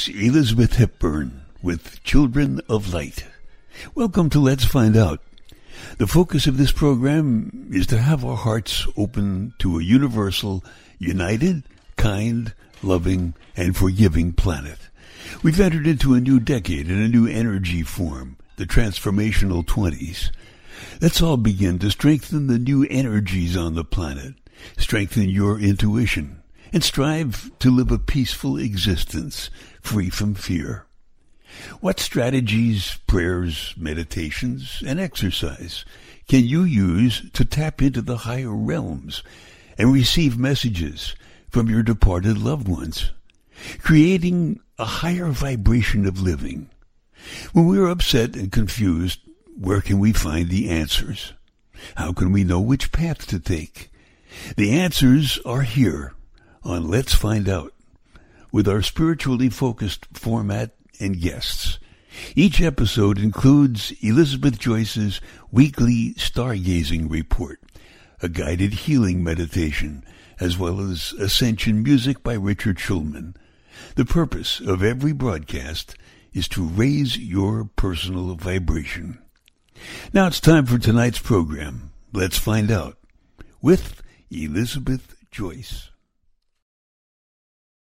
Was Elizabeth Hepburn with Children of Light. Welcome to Let's Find Out. The focus of this program is to have our hearts open to a universal, united, kind, loving, and forgiving planet. We've entered into a new decade and a new energy form, the transformational 20s. Let's all begin to strengthen the new energies on the planet, strengthen your intuition, and strive to live a peaceful existence free from fear. What strategies, prayers, meditations, and exercise can you use to tap into the higher realms and receive messages from your departed loved ones, creating a higher vibration of living? When we are upset and confused, where can we find the answers? How can we know which path to take? The answers are here on Let's Find Out with our spiritually focused format and guests. Each episode includes Elizabeth Joyce's weekly stargazing report, a guided healing meditation, as well as ascension music by Richard Shulman. The purpose of every broadcast is to raise your personal vibration. Now it's time for tonight's program. Let's find out with Elizabeth Joyce.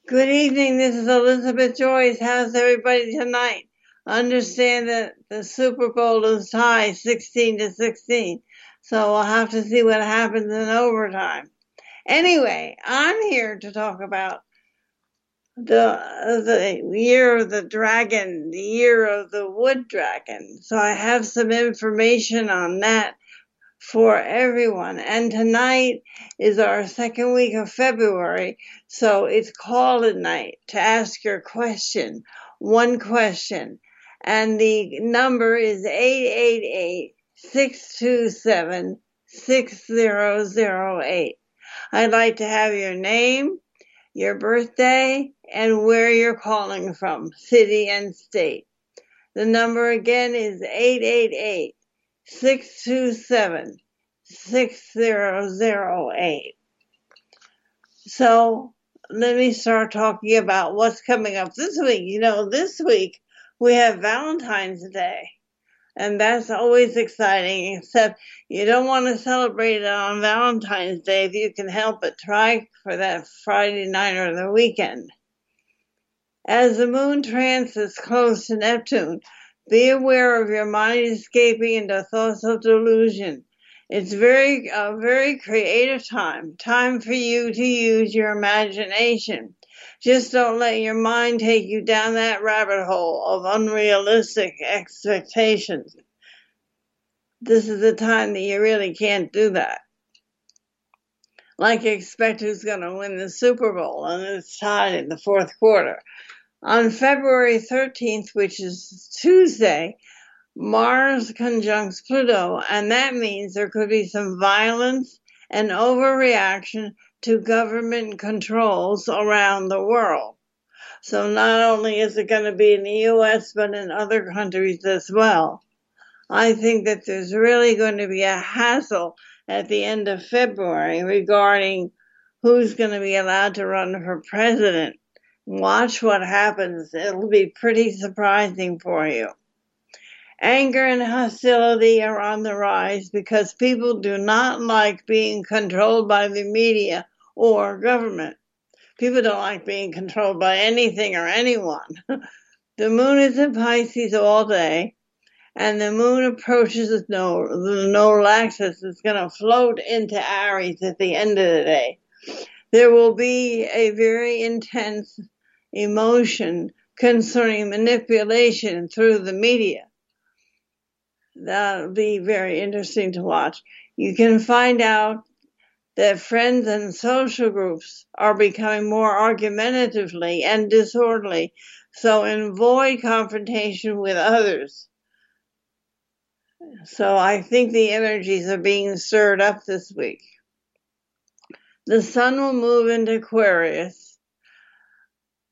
Good evening. This is Elizabeth Joyce. How's everybody tonight? Understand that the Super Bowl is tied 16 to 16. So we'll have to see what happens in overtime. Anyway, I'm here to talk about the the year of the dragon, the year of the wood dragon. So I have some information on that for everyone. And tonight is our second week of February, so it's call at night to ask your question, one question. And the number is 888 627 6008. I'd like to have your name, your birthday, and where you're calling from, city and state. The number again is 888 627 6008. So let me start talking about what's coming up this week. You know, this week we have Valentine's Day. And that's always exciting, except you don't want to celebrate it on Valentine's Day if you can help it. Try for that Friday night or the weekend. As the moon transits close to Neptune, be aware of your mind escaping into thoughts of delusion. It's very a very creative time, time for you to use your imagination. Just don't let your mind take you down that rabbit hole of unrealistic expectations. This is the time that you really can't do that. Like expect who's going to win the Super Bowl and it's tied in the fourth quarter. On February 13th, which is Tuesday, Mars conjuncts Pluto, and that means there could be some violence and overreaction to government controls around the world. So not only is it going to be in the US, but in other countries as well. I think that there's really going to be a hassle at the end of February regarding who's going to be allowed to run for president Watch what happens. It'll be pretty surprising for you. Anger and hostility are on the rise because people do not like being controlled by the media or government. People don't like being controlled by anything or anyone. the moon is in Pisces all day, and the moon approaches the no the null axis is going to float into Aries at the end of the day. There will be a very intense emotion concerning manipulation through the media. That'll be very interesting to watch. You can find out that friends and social groups are becoming more argumentatively and disorderly, so avoid confrontation with others. So I think the energies are being stirred up this week. The sun will move into Aquarius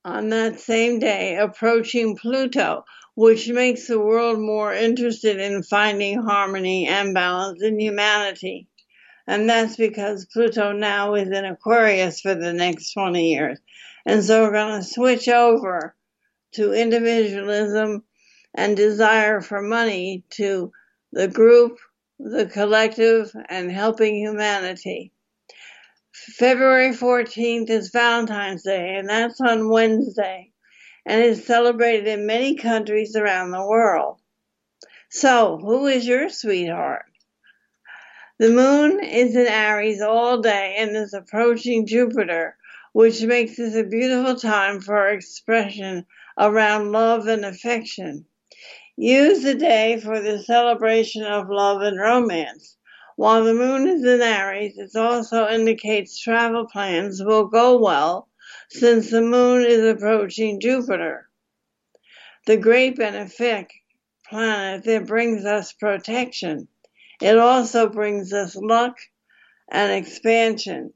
on that same day approaching Pluto, which makes the world more interested in finding harmony and balance in humanity. And that's because Pluto now is in Aquarius for the next 20 years. And so we're going to switch over to individualism and desire for money to the group, the collective, and helping humanity. February 14th is Valentine's Day, and that's on Wednesday, and is celebrated in many countries around the world. So, who is your sweetheart? The moon is in Aries all day and is approaching Jupiter, which makes this a beautiful time for expression around love and affection. Use the day for the celebration of love and romance. While the moon is in Aries, it also indicates travel plans will go well since the moon is approaching Jupiter, the great benefic planet that brings us protection. It also brings us luck and expansion.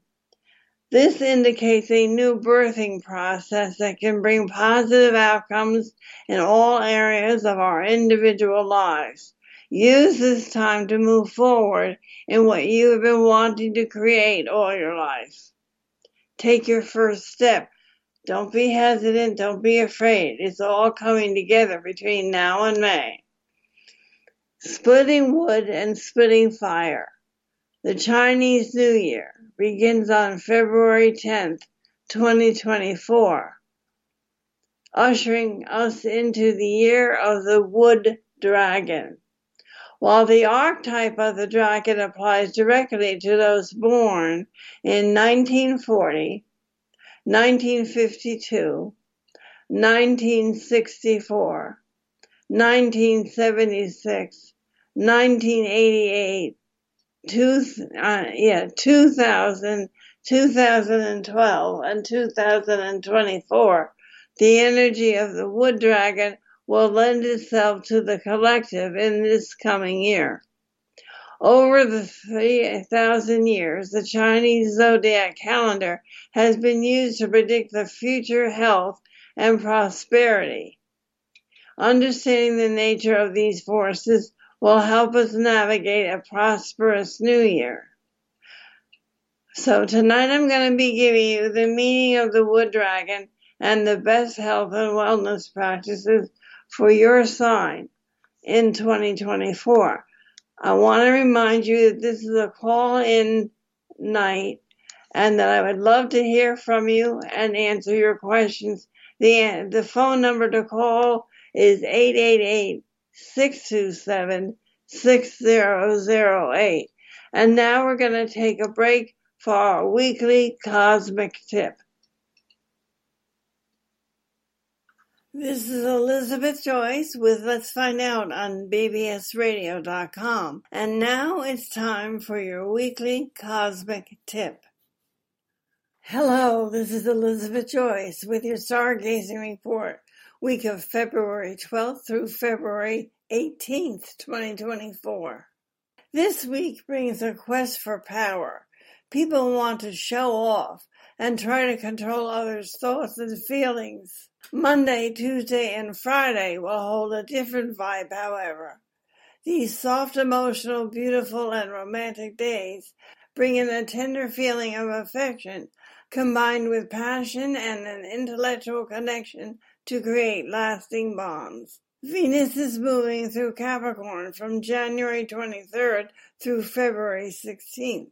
This indicates a new birthing process that can bring positive outcomes in all areas of our individual lives. Use this time to move forward in what you have been wanting to create all your life. Take your first step. Don't be hesitant. Don't be afraid. It's all coming together between now and May. Splitting wood and splitting fire. The Chinese New Year begins on February 10th, 2024, ushering us into the year of the wood dragon. While the archetype of the dragon applies directly to those born in 1940, 1952, 1964, 1976, 1988, two, uh, yeah, 2000, 2012, and 2024, the energy of the wood dragon will lend itself to the collective in this coming year. Over the 3,000 years, the Chinese zodiac calendar has been used to predict the future health and prosperity. Understanding the nature of these forces will help us navigate a prosperous new year. So tonight I'm going to be giving you the meaning of the wood dragon and the best health and wellness practices for your sign in 2024. I want to remind you that this is a call in night and that I would love to hear from you and answer your questions. The, the phone number to call is 888 627 6008. And now we're going to take a break for our weekly cosmic tip. This is Elizabeth Joyce with Let's Find Out on BBSRadio.com. And now it's time for your weekly cosmic tip. Hello, this is Elizabeth Joyce with your stargazing report, week of February 12th through February 18th, 2024. This week brings a quest for power. People want to show off and try to control others' thoughts and feelings. Monday, Tuesday, and Friday will hold a different vibe, however. These soft, emotional, beautiful, and romantic days bring in a tender feeling of affection combined with passion and an intellectual connection to create lasting bonds. Venus is moving through Capricorn from January 23rd through February 16th.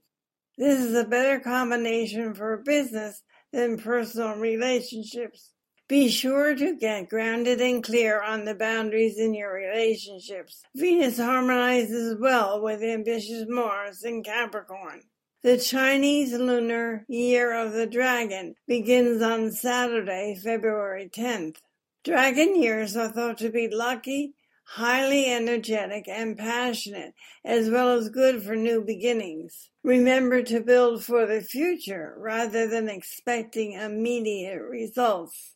This is a better combination for business than personal relationships. Be sure to get grounded and clear on the boundaries in your relationships. Venus harmonizes well with ambitious Mars in Capricorn. The Chinese Lunar Year of the Dragon begins on Saturday, February 10th. Dragon years are thought to be lucky, highly energetic, and passionate, as well as good for new beginnings. Remember to build for the future rather than expecting immediate results.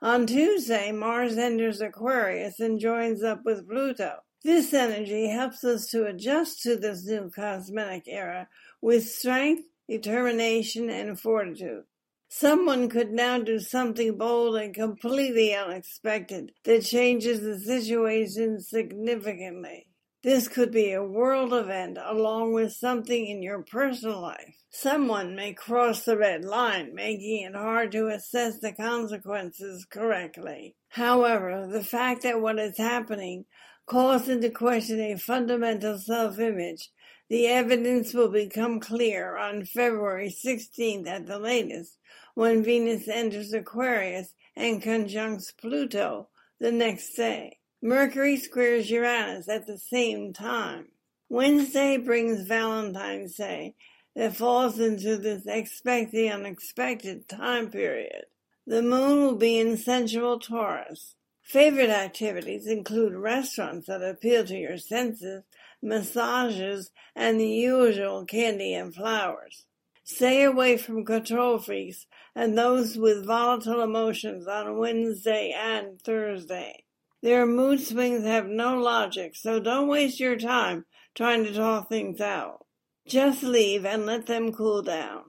On Tuesday, Mars enters Aquarius and joins up with Pluto. This energy helps us to adjust to this new cosmetic era with strength, determination, and fortitude. Someone could now do something bold and completely unexpected that changes the situation significantly. This could be a world event along with something in your personal life. Someone may cross the red line, making it hard to assess the consequences correctly. However, the fact that what is happening calls into question a fundamental self-image. The evidence will become clear on February 16th at the latest, when Venus enters Aquarius and conjuncts Pluto the next day. Mercury squares Uranus at the same time. Wednesday brings Valentine's Day that falls into this expect the unexpected time period. The moon will be in sensual Taurus. Favorite activities include restaurants that appeal to your senses, massages, and the usual candy and flowers. Stay away from control freaks and those with volatile emotions on Wednesday and Thursday. Their mood swings have no logic, so don't waste your time trying to talk things out. Just leave and let them cool down.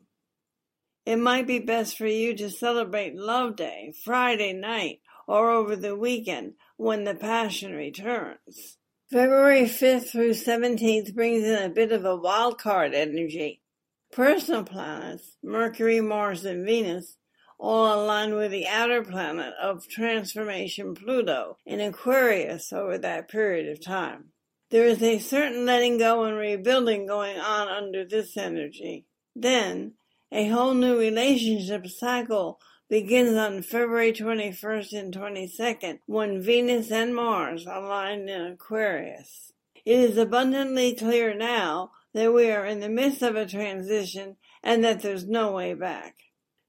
It might be best for you to celebrate Love Day Friday night or over the weekend when the passion returns. February 5th through 17th brings in a bit of a wild card energy. Personal planets, Mercury, Mars, and Venus, all aligned with the outer planet of transformation Pluto in Aquarius over that period of time. There is a certain letting go and rebuilding going on under this energy. Then, a whole new relationship cycle begins on February 21st and 22nd when Venus and Mars align in Aquarius. It is abundantly clear now that we are in the midst of a transition and that there's no way back.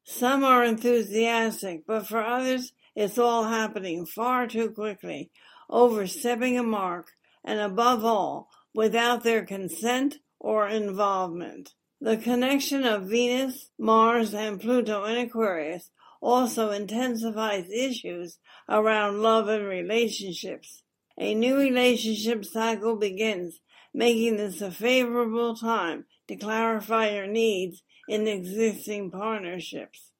Some are enthusiastic, but for others, it's all happening far too quickly, overstepping a mark, and above all, without their consent or involvement. The connection of Venus, Mars, and Pluto in Aquarius also intensifies issues around love and relationships. A new relationship cycle begins, making this a favorable time to clarify your needs in existing partnerships.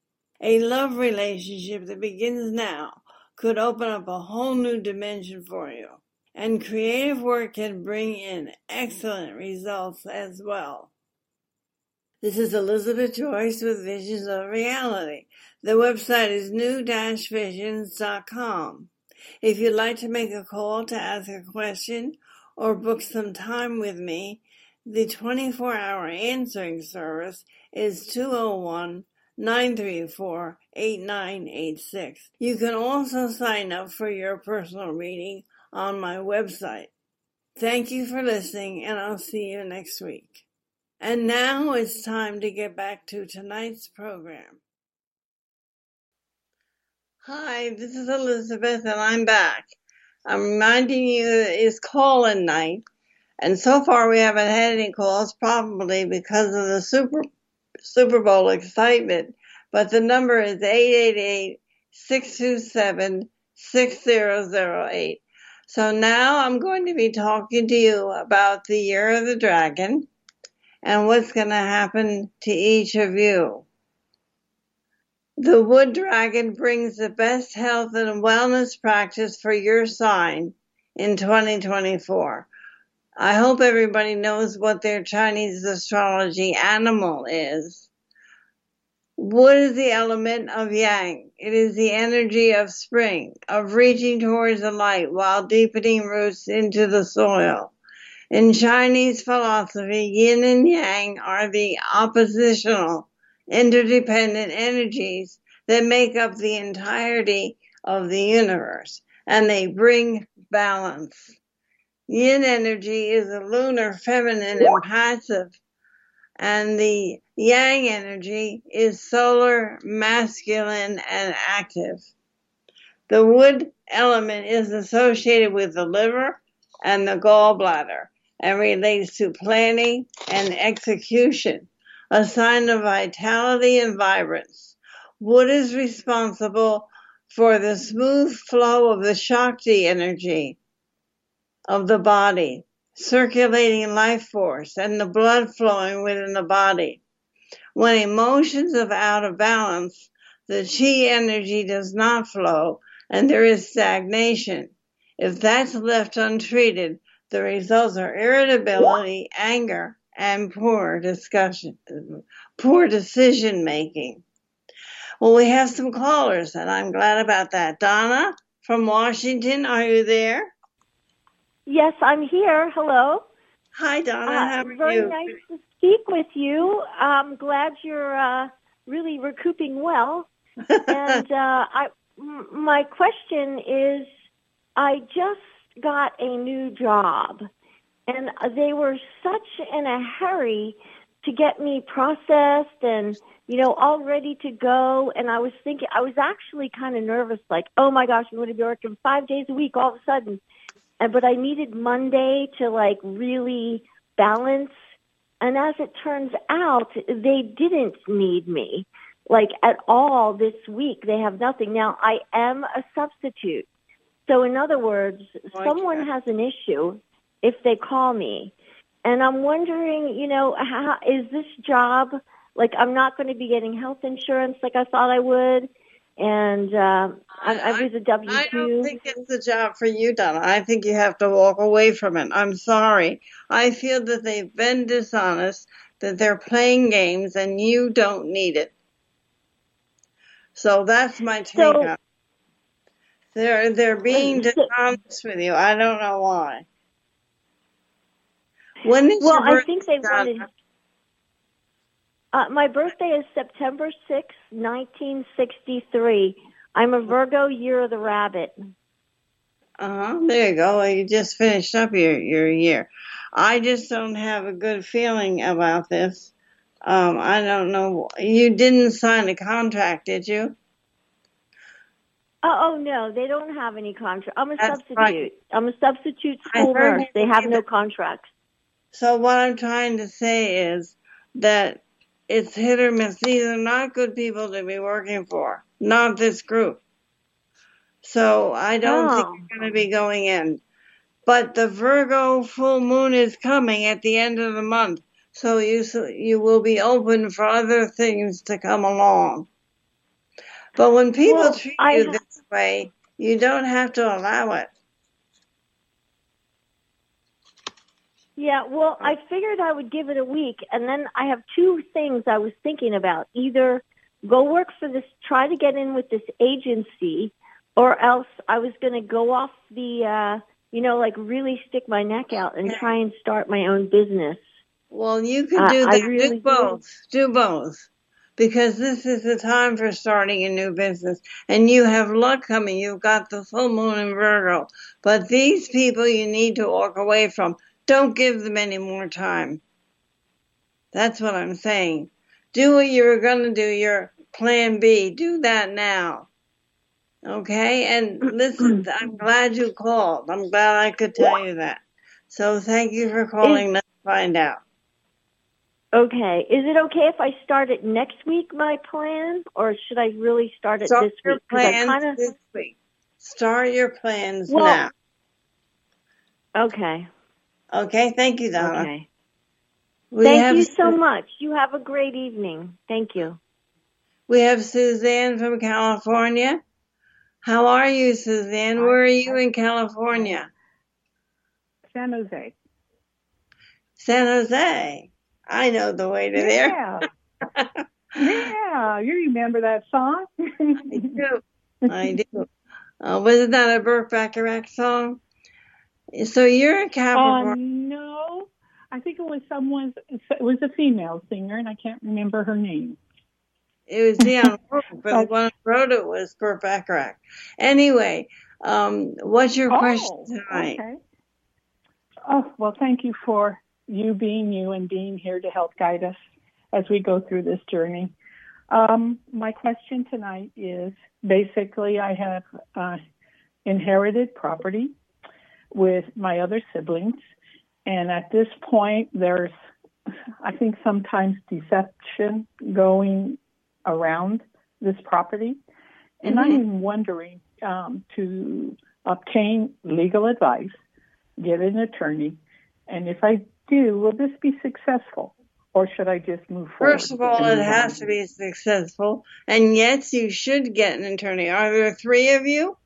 A love relationship that begins now could open up a whole new dimension for you. And creative work can bring in excellent results as well. This is Elizabeth Joyce with Visions of Reality. The website is new-visions.com. If you'd like to make a call to ask a question or book some time with me, the 24 hour answering service is 201 934 8986. You can also sign up for your personal reading on my website. Thank you for listening, and I'll see you next week. And now it's time to get back to tonight's program. Hi, this is Elizabeth, and I'm back. I'm reminding you that it's call in night, and so far we haven't had any calls, probably because of the Super Super Bowl excitement. But the number is 888-627-6008. So now I'm going to be talking to you about the year of the dragon and what's going to happen to each of you. The wood dragon brings the best health and wellness practice for your sign in 2024. I hope everybody knows what their Chinese astrology animal is. What is the element of yang. It is the energy of spring, of reaching towards the light while deepening roots into the soil. In Chinese philosophy, yin and yang are the oppositional, interdependent energies that make up the entirety of the universe, and they bring balance. Yin energy is a lunar, feminine, and passive, and the yang energy is solar, masculine, and active. The wood element is associated with the liver and the gallbladder and relates to planning and execution, a sign of vitality and vibrance. Wood is responsible for the smooth flow of the Shakti energy of the body, circulating life force, and the blood flowing within the body. When emotions are out of balance, the chi energy does not flow and there is stagnation. If that's left untreated, The results are irritability, anger, and poor discussion, poor decision making. Well, we have some callers, and I'm glad about that. Donna from Washington, are you there? Yes, I'm here. Hello. Hi, Donna. Uh, How are very you? nice to speak with you. I'm glad you're uh, really recouping well. and uh, I, m- my question is, I just got a new job, and they were such in a hurry to get me processed and you know all ready to go. And I was thinking, I was actually kind of nervous, like, oh my gosh, I'm going to be working five days a week all of a sudden. And but I needed Monday to like really balance. And as it turns out, they didn't need me like at all this week. They have nothing. Now I am a substitute. So in other words, oh, Like someone has an issue if they call me. And I'm wondering, you know, how is this job like I'm not going to be getting health insurance like I thought I would and uh, I, I was a W I don't think it's a job for you, Donna. I think you have to walk away from it. I'm sorry. I feel that they've been dishonest, that they're playing games, and you don't need it. So that's my take So- on. They're they're being dishonest with you. I don't know why. When is Well, your I think they Donna? wanted. Uh, my birthday is September sixth, 1963. I'm a Virgo, year of the rabbit. Uh-huh. There you go. Well, You just finished up your, your year. I just don't have a good feeling about this. Um, I don't know. You didn't sign a contract, did you? Oh, oh no, they don't have any contract. I'm a That's substitute. right. I'm a substitute school nurse. They have no contracts. So what I'm trying to say is that it's hit or miss. These are not good people to be working for. Not this group. So I don't Oh. think you're going to be going in. But the Virgo full moon is coming at the end of the month. So you, you will be open for other things to come along. But when people Well, treat I you this way, you don't have to allow it. Yeah, well, I figured I would give it a week, and then I have two things I was thinking about. Either go work for this, try to get in with this agency, or else I was going to go off the, uh, you know, like really stick my neck out and try and start my own business. Well, you could Uh, do that. really do do. both. Do both. Because this is the time for starting a new business. And you have luck coming. You've got the full moon in Virgo. But these people you need to walk away from. Don't give them any more time. That's what I'm saying. Do what you were going to do, your plan B. Do that now. Okay? And listen, I'm glad you called. I'm glad I could tell you that. So thank you for calling. Let's find out. Okay, is it okay if I start it next week, my plan, or should I really start it Start this your week? plans kind of this week. Start your plans Well- now. okay, Okay, thank you, Donna. okay. We Thank have you so much. You have a great evening. Thank you. we have Suzanne from California. How are you, Suzanne? Where are you in California? San Jose. San Jose. I know the way to there. Yeah. yeah. You remember that song? I do. I do. Uh, wasn't that a Burt Bacharach song? So you're in uh, California. no. I think it was someone's, it was a female singer, and I can't remember her name. It was Dionne Warwick, but the one who wrote it was Burt Bacharach. Anyway, um, what's your question oh, tonight? okay. Oh, well, thank you for you being you and being here to help guide us as we go through this journey. Um, my question tonight is basically I have uh, inherited property with my other siblings, and at this point, there's, I think, sometimes deception going around this property. And Mhm. I'm wondering um, to obtain legal advice, get an attorney, and if I do, will this be successful? Or should I just move forward? First of all, it has on? to be successful, and yes, you should get an attorney. Are there three of you?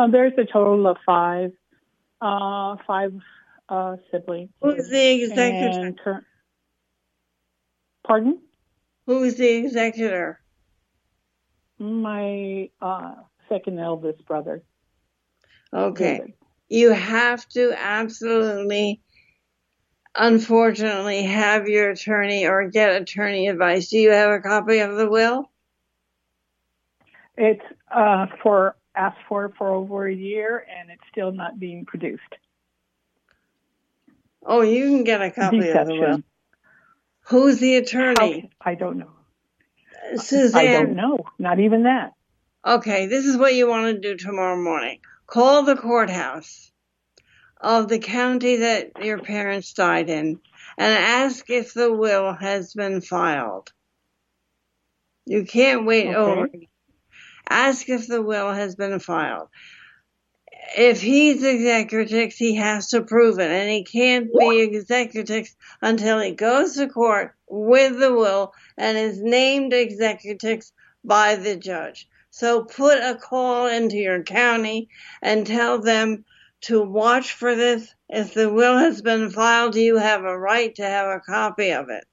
Um, there's a total of five. Uh, five uh, siblings. Who's the executor? Cur- Pardon? Who's the executor? My uh, second eldest brother. Okay. David. You have to absolutely, unfortunately, have your attorney or get attorney advice. Do you have a copy of the will? It's uh, for asked for for over a year, and it's still not being produced. Oh, you can get a copy of the will. Who's the attorney? How- I don't know. Suzanne. I don't know. Not even that. Okay, this is what you want to do tomorrow morning. Call the courthouse of the county that your parents died in and ask if the will has been filed. You can't wait Okay. over. Ask if the will has been filed. If he's executrix, he has to prove it, and he can't be executrix until he goes to court with the will and is named executrix by the judge. So put a call into your county and tell them to watch for this. If the will has been filed, you have a right to have a copy of it.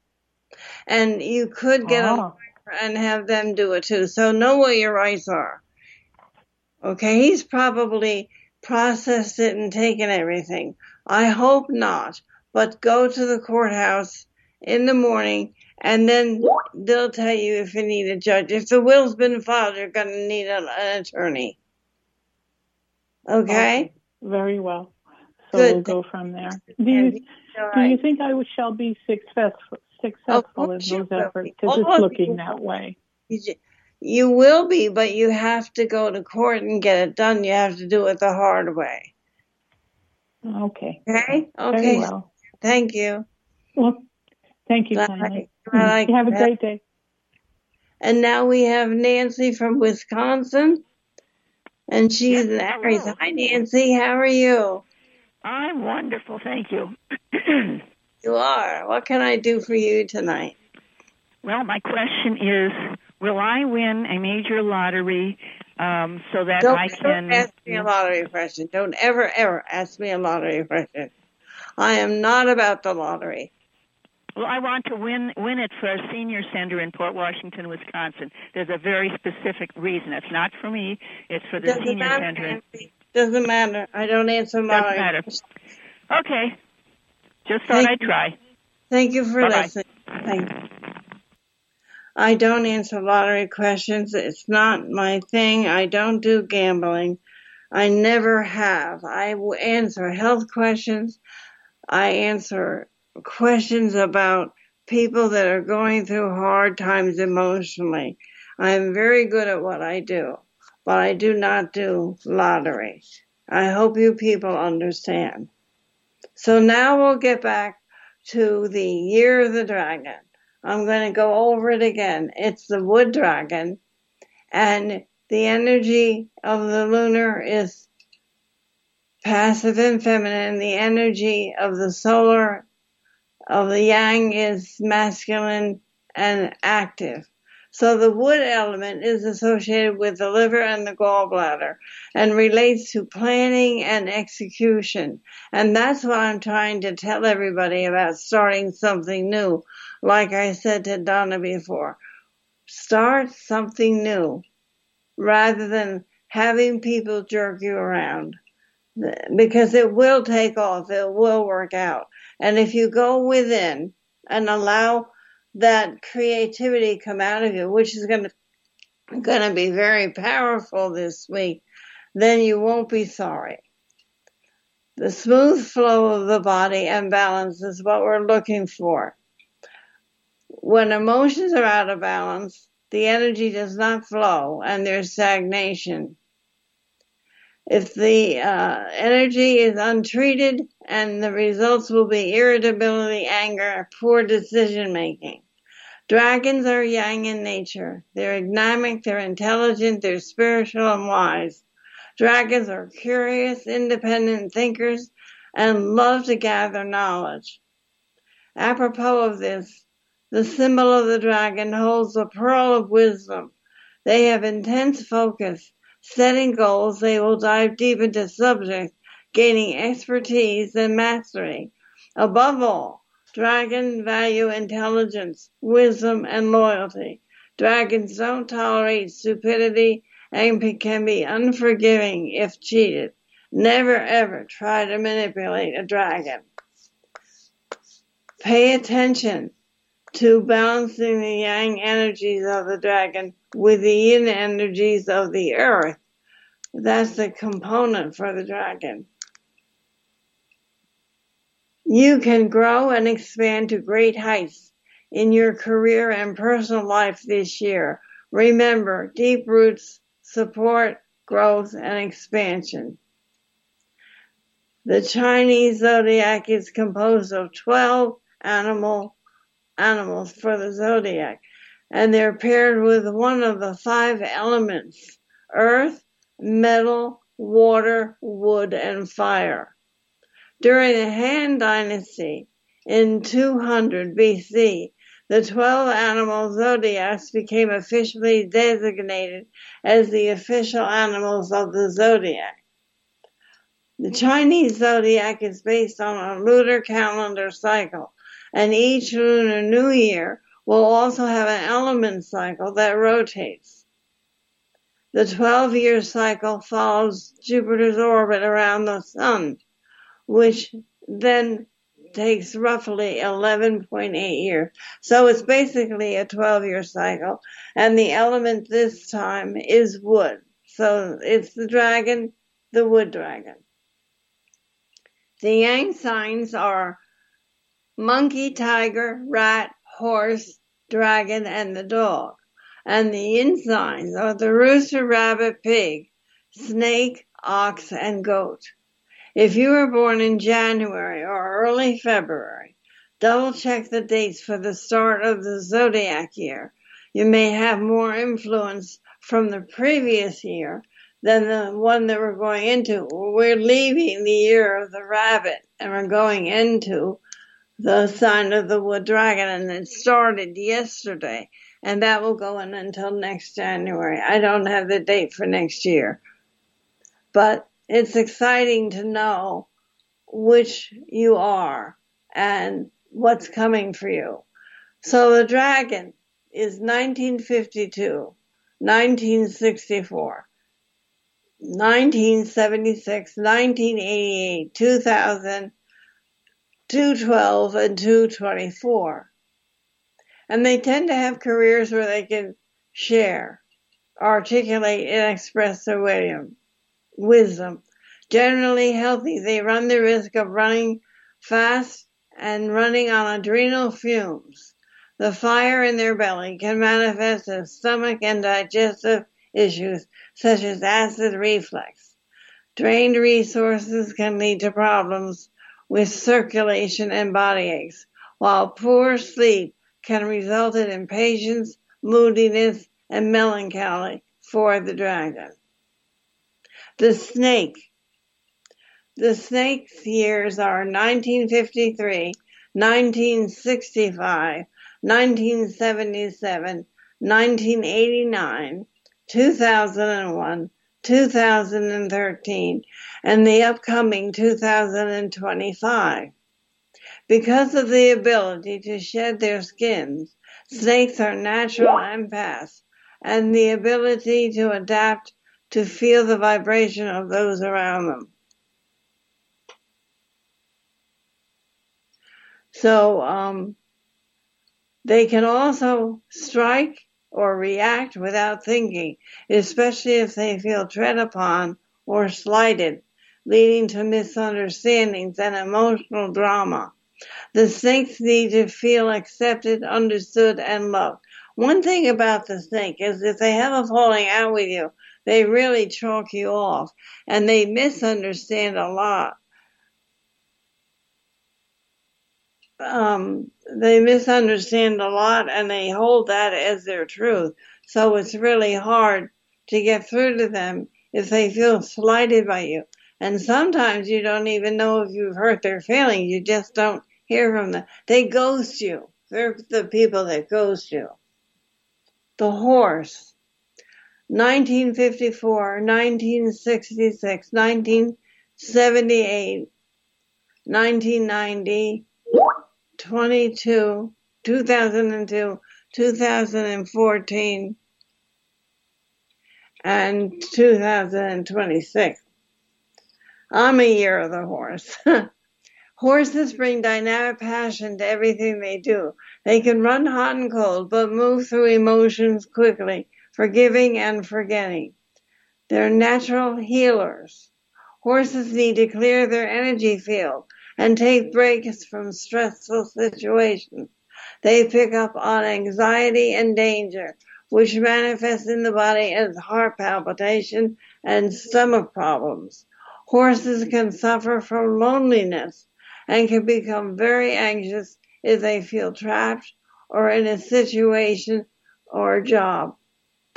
And you could get a Ah, and have them do it too. So know what your rights are. Okay, he's probably processed it and taken everything. I hope not, but go to the courthouse in the morning and then they'll tell you if you need a judge. If the will's been filed, you're going to need an, an attorney. Okay? Oh, very well. So Good. we'll go from there. Do you, do you think I shall be successful, successful oh, in those efforts? Because it's oh, looking you that way. You You will be, but you have to go to court and get it done. You have to do it the hard way. Okay. Okay? Very Okay. well. Thank you. Well, thank you Glad kindly. I- mm. glad have a great day. And now we have Nancy from Wisconsin. And she's in Yes, Aries. hello. Hi, Nancy. How are you? I'm wonderful, thank you. You are. What can I do for you tonight? well, my question is Will I win a major lottery um, so that Don't, I don't can. ask me a lottery question. Don't ever, ever ask me a lottery question. I am not about the lottery. Well, I want to win win it for a senior center in Port Washington, Wisconsin. There's a very specific reason. It's not for me. It's for the Doesn't senior matter. center. Doesn't matter. I don't answer lottery matter. questions. Okay. Just thought Thank I'd try. Thank you for Bye-bye. listening. Thank you. I don't answer lottery questions. It's not my thing. I don't do gambling. I never have. I answer health questions. I answer questions about people that are going through hard times emotionally. I'm very good at what I do, but I do not do lottery. I hope you people understand. So now we'll get back to the year of the dragon. I'm going to go over it again. It's the wood dragon, and the energy of the lunar is passive and feminine. The energy of the solar of the yang is masculine and active. So the wood element is associated with the liver and the gallbladder and relates to planning and execution. And that's what I'm trying to tell everybody about starting something new. Like I said to Donna before, start something new rather than having people jerk you around because it will take off. It will work out. And if you go within and allow that creativity come out of you, which is going to going to be very powerful this week, then you won't be sorry. The smooth flow of the body and balance is what we're looking for. When emotions are out of balance, the energy does not flow and there's stagnation. If the uh, energy is untreated, and the results will be irritability, anger, poor decision making. Dragons are yang in nature. They're dynamic, they're intelligent, they're spiritual and wise. Dragons are curious, independent thinkers and love to gather knowledge. Apropos of this, the symbol of the dragon holds a pearl of wisdom. They have intense focus. Setting goals, they will dive deep into subjects, gaining expertise and mastery. Above all, dragons value intelligence, wisdom, and loyalty. Dragons don't tolerate stupidity and can be unforgiving if cheated. Never ever try to manipulate a dragon. Pay attention to balancing the yang energies of the dragon with the yin energies of the earth. That's the component for the dragon. You can grow and expand to great heights in your career and personal life this year. Remember, deep roots support growth and expansion. The Chinese zodiac is composed of 12 animal animals for the zodiac, and they're paired with one of the five elements earth, metal, water, wood, and fire. During the Han Dynasty in 200 BC, the 12 animal zodiacs became officially designated as the official animals of the zodiac. The Chinese zodiac is based on a lunar calendar cycle, and each lunar new year will also have an element cycle that rotates. The 12 year cycle follows Jupiter's orbit around the sun, which then takes roughly 11.8 years. So it's basically a 12 year cycle. And the element this time is wood. So it's the dragon, the wood dragon. The yang signs are monkey, tiger, rat, horse, dragon, and the dog. And the yin signs are the rooster, rabbit, pig, snake, ox, and goat. If you were born in January or early February, double check the dates for the start of the zodiac year. You may have more influence from the previous year than the one that we're going into. We're leaving the year of the rabbit and we're going into the sign of the wood dragon and it started yesterday and that will go in until next January. I don't have the date for next year. But it's exciting to know which you are and what's coming for you. So the dragon is 1952, 1964, 1976, 1988, 2000, 212, and 224. And they tend to have careers where they can share, articulate, and express their wisdom wisdom. Generally healthy, they run the risk of running fast and running on adrenal fumes. The fire in their belly can manifest as stomach and digestive issues such as acid reflux. Drained resources can lead to problems with circulation and body aches, while poor sleep can result in impatience, moodiness, and melancholy for the dragon. The Snake. The Snake's years are 1953, 1965, 1977, 1989, 2001, 2013, and the upcoming 2025. Because of the ability to shed their skins, snakes are natural empaths and the ability to adapt to feel the vibration of those around them. So um, they can also strike or react without thinking, especially if they feel tread upon or slighted, leading to misunderstandings and emotional drama. The snakes need to feel accepted, understood, and loved. One thing about the snake is if they have a falling out with you, they really chalk you off and they misunderstand a lot. Um, they misunderstand a lot and they hold that as their truth. So it's really hard to get through to them if they feel slighted by you. And sometimes you don't even know if you've hurt their feelings. You just don't hear from them. They ghost you. They're the people that ghost you. The horse. 1954, 1966, 1978, 1990, 22, 2002, 2014, and 2026. I'm a year of the horse. Horses bring dynamic passion to everything they do. They can run hot and cold, but move through emotions quickly, forgiving and forgetting. They're natural healers. Horses need to clear their energy field and take breaks from stressful situations. They pick up on anxiety and danger, which manifests in the body as heart palpitation and stomach problems. Horses can suffer from loneliness and can become very anxious if they feel trapped or in a situation or job.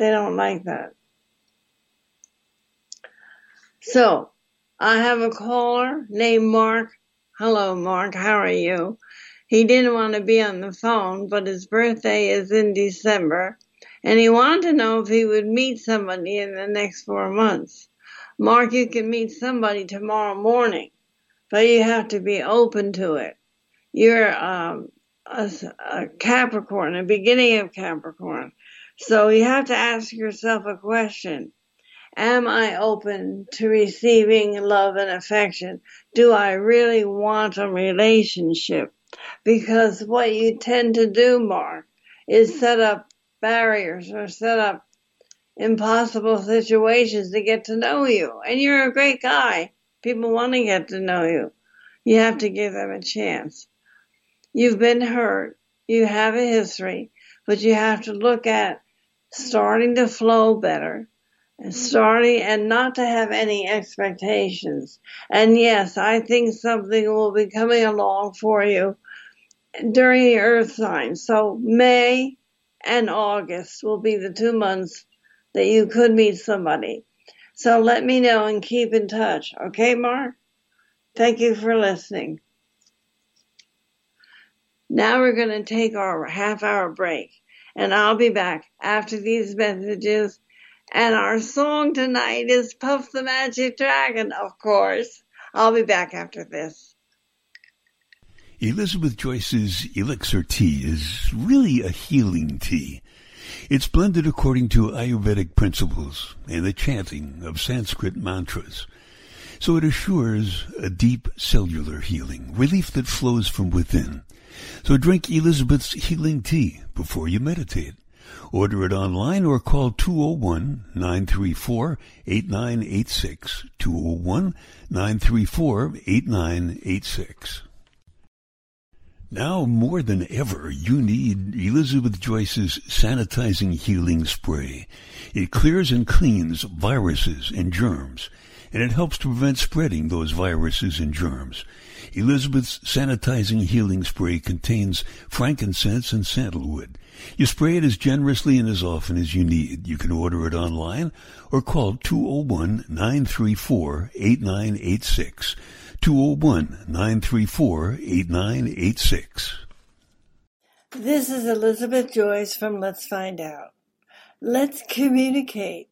They don't like that. So, I have a caller named Mark. Hello, Mark. How are you? He didn't want to be on the phone, but his birthday is in December, and he wanted to know if he would meet somebody in the next four months. Mark, you can meet somebody tomorrow morning but you have to be open to it. You're um, a, a Capricorn, a beginning of Capricorn. So you have to ask yourself a question. Am I open to receiving love and affection? Do I really want a relationship? Because what you tend to do, Mark, is set up barriers or set up impossible situations to get to know you. And you're a great guy. People want to get to know you. You have to give them a chance. You've been hurt. You have a history, but you have to look at starting to flow better and mm-hmm. starting and not to have any expectations. And yes, I think something will be coming along for you during the earth sign. So May and August will be the two months that you could meet somebody. So let me know and keep in touch. Okay, Mark? Thank you for listening. Now we're going to take our half hour break and I'll be back after these messages. And our song tonight is Puff the Magic Dragon, of course. I'll be back after this. Elizabeth Joyce's Elixir Tea is really a healing tea. It's blended according to Ayurvedic principles and the chanting of Sanskrit mantras. So it assures a deep cellular healing, relief that flows from within. So drink Elizabeth's healing tea before you meditate. Order it online or call 201-934-8986. 201-934-8986. Now more than ever, you need Elizabeth Joyce's sanitizing healing spray. It clears and cleans viruses and germs, and it helps to prevent spreading those viruses and germs. Elizabeth's sanitizing healing spray contains frankincense and sandalwood. You spray it as generously and as often as you need. You can order it online or call 201-934-8986. 201-934-8986. This is Elizabeth Joyce from Let's Find Out. Let's communicate.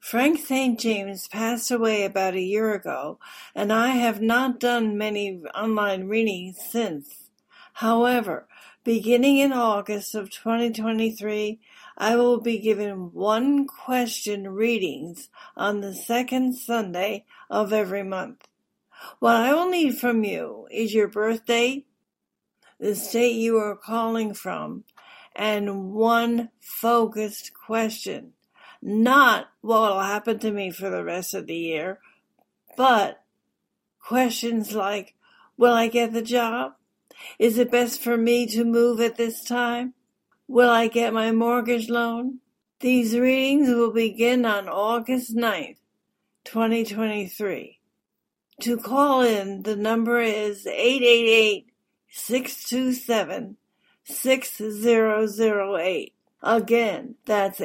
Frank St. James passed away about a year ago, and I have not done many online readings since. However, beginning in August of 2023, I will be giving one question readings on the second Sunday of every month. What I will need from you is your birth date, the state you are calling from, and one focused question. Not what will happen to me for the rest of the year, but questions like, will I get the job? Is it best for me to move at this time? Will I get my mortgage loan? These readings will begin on August 9th, 2023. To call in, the number is 888-627-6008. Again, that's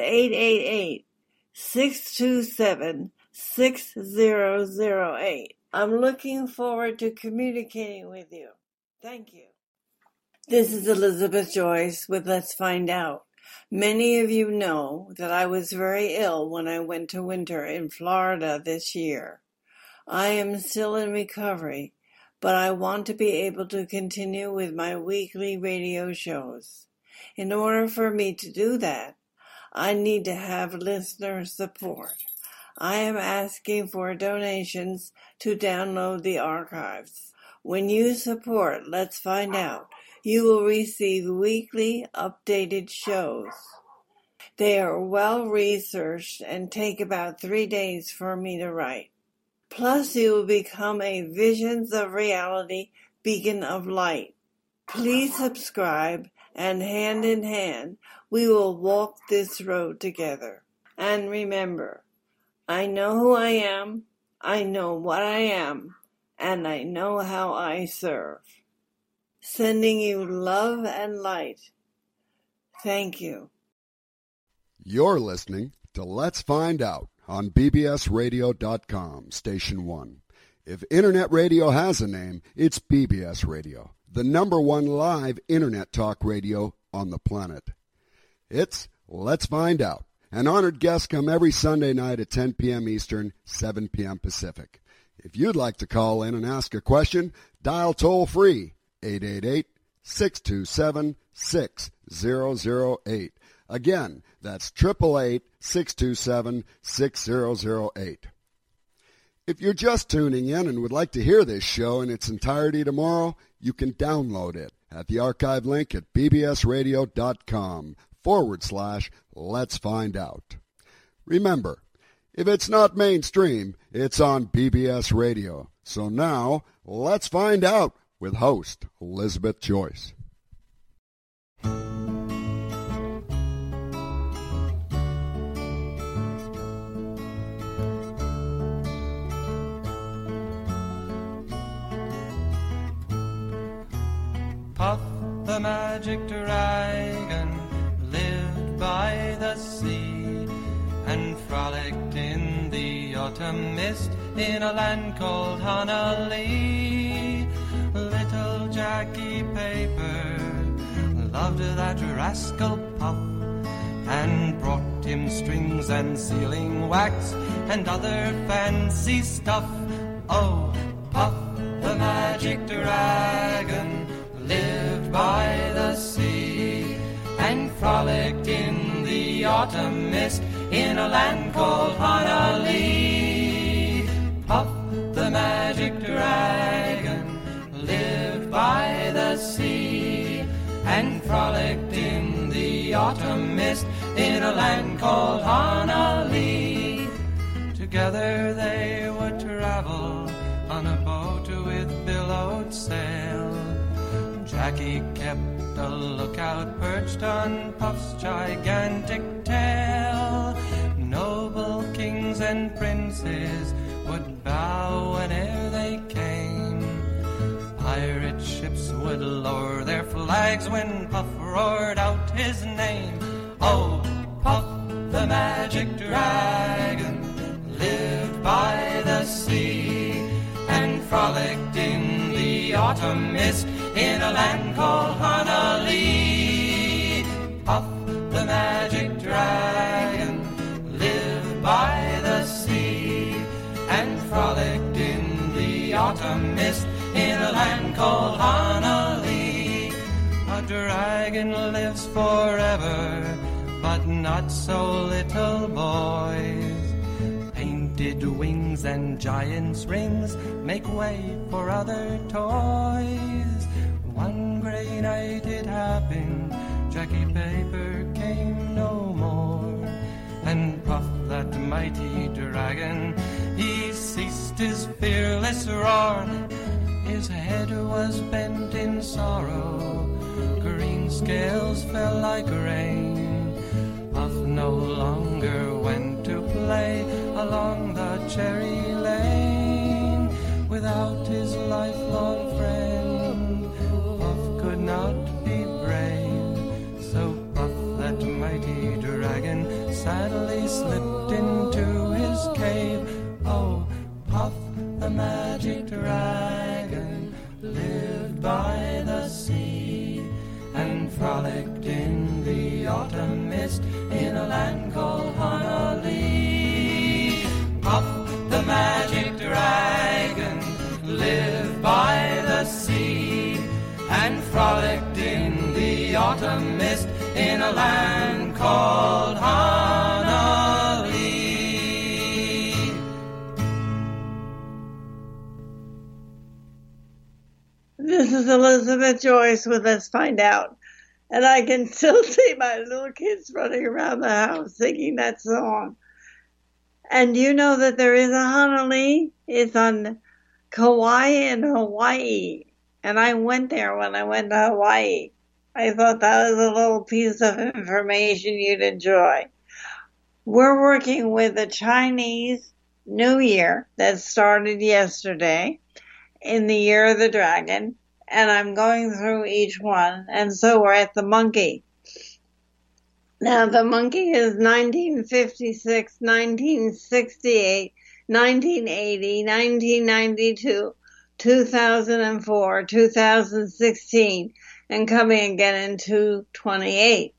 888-627-6008. I'm looking forward to communicating with you. Thank you. This is Elizabeth Joyce with Let's Find Out. Many of you know that I was very ill when I went to winter in Florida this year. I am still in recovery, but I want to be able to continue with my weekly radio shows. In order for me to do that, I need to have listener support. I am asking for donations to download the archives. When you support Let's Find Out, you will receive weekly updated shows. They are well researched and take about three days for me to write. Plus, you will become a Visions of Reality beacon of light. Please subscribe and hand in hand, we will walk this road together. And remember, I know who I am, I know what I am, and I know how I serve. Sending you love and light. Thank you. You're listening to Let's Find Out on bbsradio.com, Station 1. If Internet radio has a name, it's BBS Radio, the number one live Internet talk radio on the planet. It's Let's Find Out. An honored guest come every Sunday night at 10 p.m. Eastern, 7 p.m. Pacific. If you'd like to call in and ask a question, dial toll free 888 627 6008. Again, that's 888 627 6008. If you're just tuning in and would like to hear this show in its entirety tomorrow, you can download it at the archive link at bbsradio.com forward slash let's find out. Remember, if it's not mainstream, it's on BBS Radio. So now, let's find out with host Elizabeth Joyce. The magic dragon lived by the sea and frolicked in the autumn mist in a land called Honah Lee. Little Jackie Paper loved that rascal Puff and brought him strings and sealing wax and other fancy stuff. Oh, Puff the magic dragon lived by the sea and frolicked in the autumn mist in a land called Honah Lee. Puff the magic dragon lived by the sea and frolicked in the autumn mist in a land called Honah Lee. Together they would travel on a boat with billowed sail. Jackie kept a lookout perched on Puff's gigantic tail. Noble kings and princes would bow whene'er they came. Pirate ships would lower their flags when Puff roared out his name. Oh, Puff the magic dragon lived by the sea and frolicked in autumn mist in a land called Honah Lee. Puff the magic dragon lived by the sea and frolicked in the autumn mist in a land called Honah Lee. A dragon lives forever, but not so little boys. Painted wings and giant's rings make way for other toys. One gray night it happened, Jackie Paper came no more. And Puff, that mighty dragon, he ceased his fearless roar. His head was bent in sorrow, green scales fell like rain. Puff no longer went to play along the cherry lane without his lifelong friend. Puff could not be brave, so Puff, that mighty dragon, sadly slipped into his cave. Oh, Puff, the magic dragon, lived by the sea and frolicked in the autumn mist in a land called Honah Lee magic dragon lived by the sea and frolicked in the autumn mist in a land called Honah Lee. This is Elizabeth Joyce with Let's Find Out. And I can still see my little kids running around the house singing that song. And you know that there is a Hanalei? It's on Kauai in Hawaii. And I went there when I went to Hawaii. I thought that was a little piece of information you'd enjoy. We're working with the Chinese New Year that started yesterday in the year of the dragon, and I'm going through each one, and so we're at the monkey. Now, the monkey is 1956, 1968, 1980, 1992, 2004, 2016, and coming again in 2028.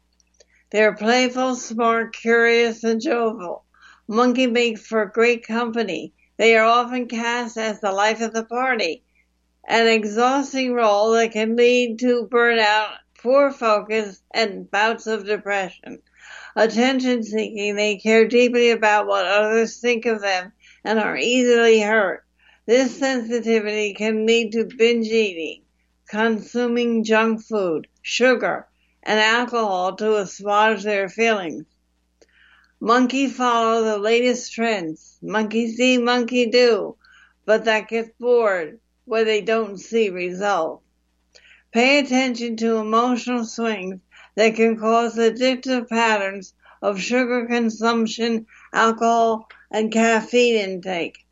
They're playful, smart, curious, and jovial. Monkey make for great company. They are often cast as the life of the party, an exhausting role that can lead to burnout, poor focus, and bouts of depression. Attention seeking, they care deeply about what others think of them and are easily hurt. This sensitivity can lead to binge eating, consuming junk food, sugar, and alcohol to assuage their feelings. Monkey follow the latest trends. Monkey see, monkey do, but that gets bored where they don't see results. Pay attention to emotional swings that can cause addictive patterns of sugar consumption, alcohol, and caffeine intake.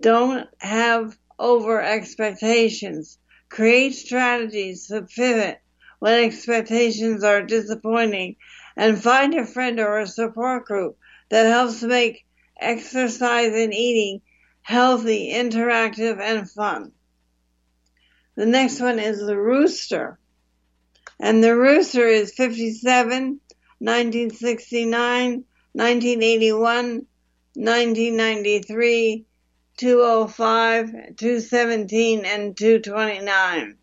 Don't have over expectations. Create strategies to pivot when expectations are disappointing and find a friend or a support group that helps make exercise and eating healthy, interactive, and fun. The next one is the rooster. And the rooster is 57, 1969, 1981, 1993, 205, 217, and 229.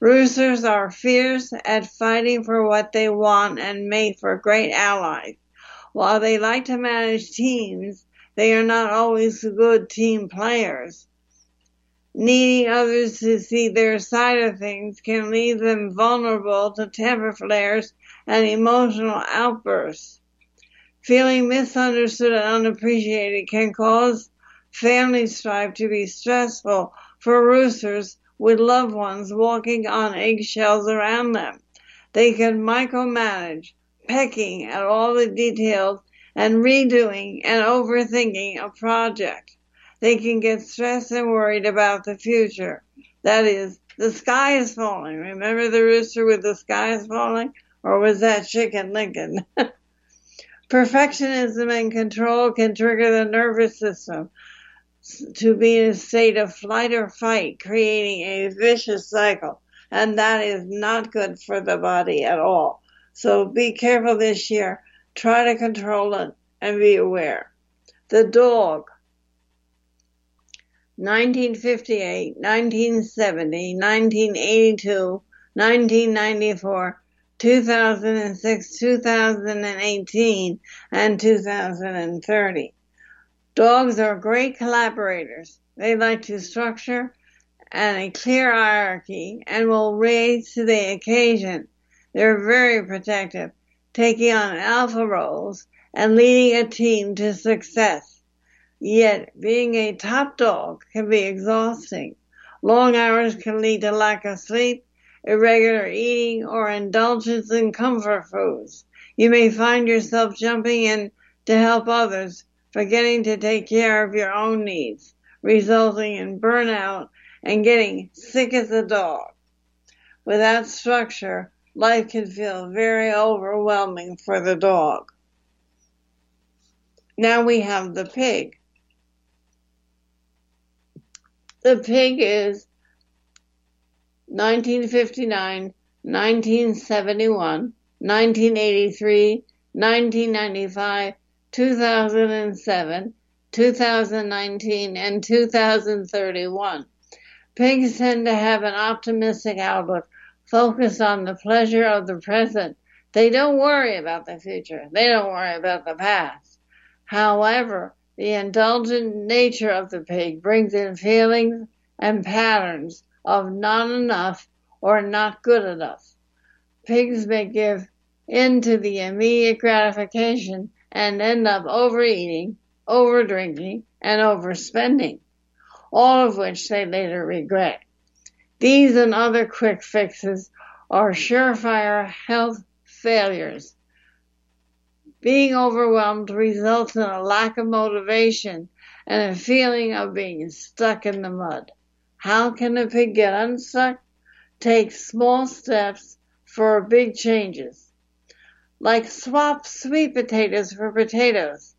Roosters are fierce at fighting for what they want and make for great allies. While they like to manage teams, they are not always good team players. Needing others to see their side of things can leave them vulnerable to temper flares and emotional outbursts. Feeling misunderstood and unappreciated can cause family strife to be stressful for roosters with loved ones walking on eggshells around them. They can micromanage, pecking at all the details and redoing and overthinking a project. They can get stressed and worried about the future. That is, the sky is falling. Remember the rooster with the sky is falling? Or was that Chicken Licken? Perfectionism and control can trigger the nervous system to be in a state of flight or fight, creating a vicious cycle. And that is not good for the body at all. So be careful this year. Try to control it and be aware. The dog. 1958, 1970, 1982, 1994, 2006, 2018, and 2030. Dogs are great collaborators. They like to structure and a clear hierarchy and will raise to the occasion. They're very protective, taking on alpha roles and leading a team to success. Yet being a top dog can be exhausting. Long hours can lead to lack of sleep, irregular eating, or indulgence in comfort foods. You may find yourself jumping in to help others, forgetting to take care of your own needs, resulting in burnout and getting sick as a dog. Without structure, life can feel very overwhelming for the dog. Now we have the pig. The pig is 1959, 1971, 1983, 1995, 2007, 2019, and 2031. Pigs tend to have an optimistic outlook, focused on the pleasure of the present They don't worry about the future. They don't worry about the past. However, the indulgent nature of the pig brings in feelings and patterns of not enough or not good enough. Pigs may give in to the immediate gratification and end up overeating, overdrinking, and overspending, all of which they later regret. These and other quick fixes are surefire health failures. Being overwhelmed results in a lack of motivation and a feeling of being stuck in the mud. How can a pig get unstuck? Take small steps for big changes. Like swap sweet potatoes for potatoes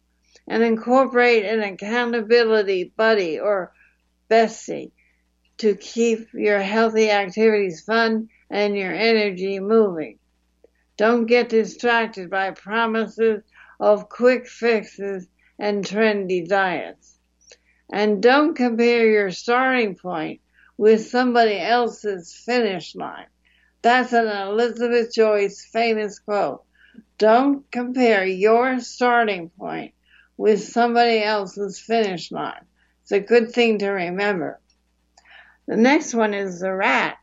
and incorporate an accountability buddy or bestie to keep your healthy activities fun and your energy moving. Don't get distracted by promises of quick fixes and trendy diets. And don't compare your starting point with somebody else's finish line. That's an Elizabeth Joyce famous quote. Don't compare your starting point with somebody else's finish line. It's a good thing to remember. The next one is the rat,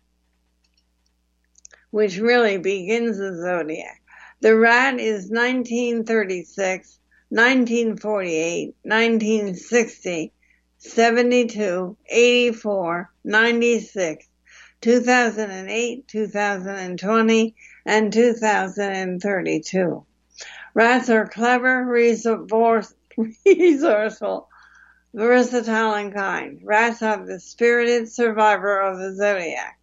which really begins the zodiac. The rat is 1936, 1948, 1960, 72, 84, 96, 2008, 2020, and 2032. Rats are clever, resourceful, versatile, and kind. Rats are the spirited survivor of the zodiac.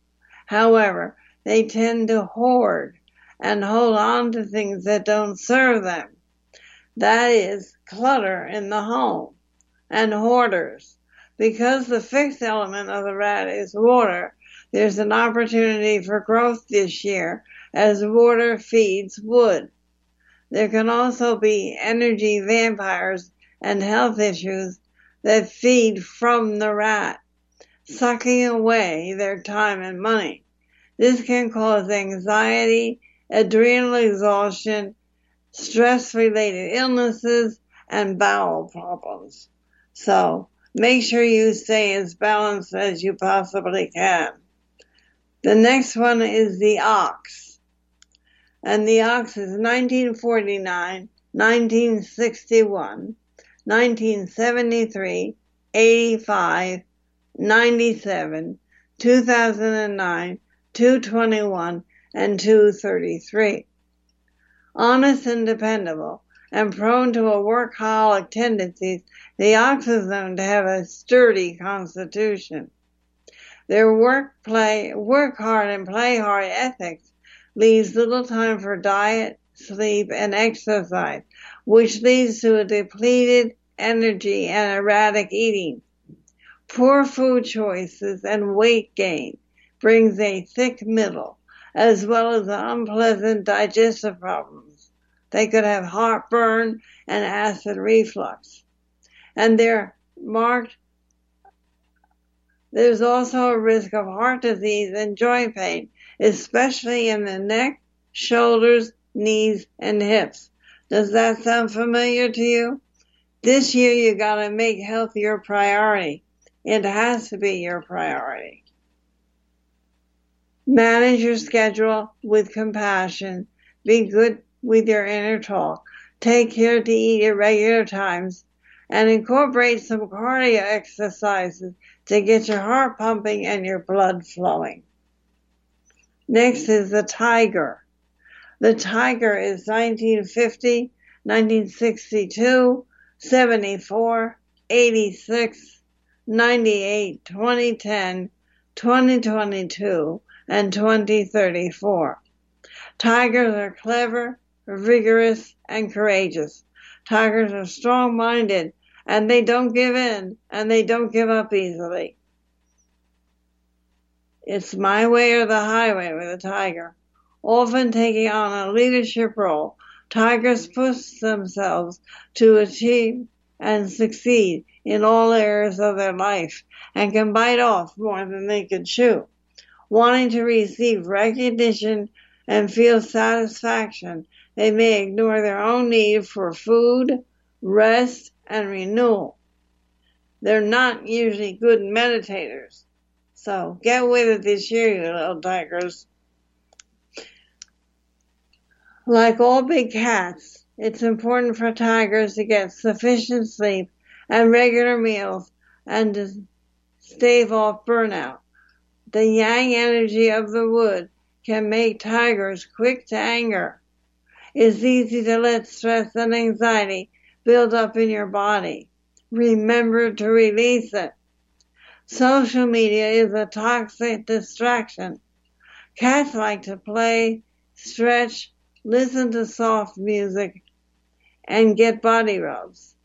However, they tend to hoard and hold on to things that don't serve them. That is clutter in the home and hoarders. Because the fixed element of the rat is water, there's an opportunity for growth this year as water feeds wood. There can also be energy vampires and health issues that feed from the rat, sucking away their time and money. This can cause anxiety, adrenal exhaustion, stress related illnesses, and bowel problems. So make sure you stay as balanced as you possibly can. The next one is the ox. And the ox is 1949, 1961, 1973, 85, 97, 2009, 221, and 233. Honest and dependable and prone to a workaholic tendencies, the ox is known to have a sturdy constitution. Their work, play, work hard and play hard ethics leaves little time for diet, sleep, and exercise, which leads to a depleted energy and erratic eating. Poor food choices and weight gain brings a thick middle, as well as unpleasant digestive problems. They could have heartburn and acid reflux. And they're marked there's also a risk of heart disease and joint pain, especially in the neck, shoulders, knees, and hips. Does that sound familiar to you? This year you gotta make health your priority. It has to be your priority. Manage your schedule with compassion. Be good with your inner talk. Take care to eat at regular times and incorporate some cardio exercises to get your heart pumping and your blood flowing. Next is the tiger. The tiger is 1950, 1962, 74, 86, 98, 2010, 2022, and 2034. Tigers are clever, vigorous, and courageous. Tigers are strong minded and they don't give in and they don't give up easily. It's my way or the highway with a tiger. Often taking on a leadership role, tigers push themselves to achieve and succeed in all areas of their life and can bite off more than they can chew. Wanting to receive recognition and feel satisfaction, they may ignore their own need for food, rest, and renewal. They're not usually good meditators. So get with it this year, you little tigers. Like all big cats, it's important for tigers to get sufficient sleep and regular meals and to stave off burnout. The yang energy of the wood can make tigers quick to anger. It's easy to let stress and anxiety build up in your body. Remember to release it. Social media is a toxic distraction. Cats like to play, stretch, listen to soft music, and get body rubs.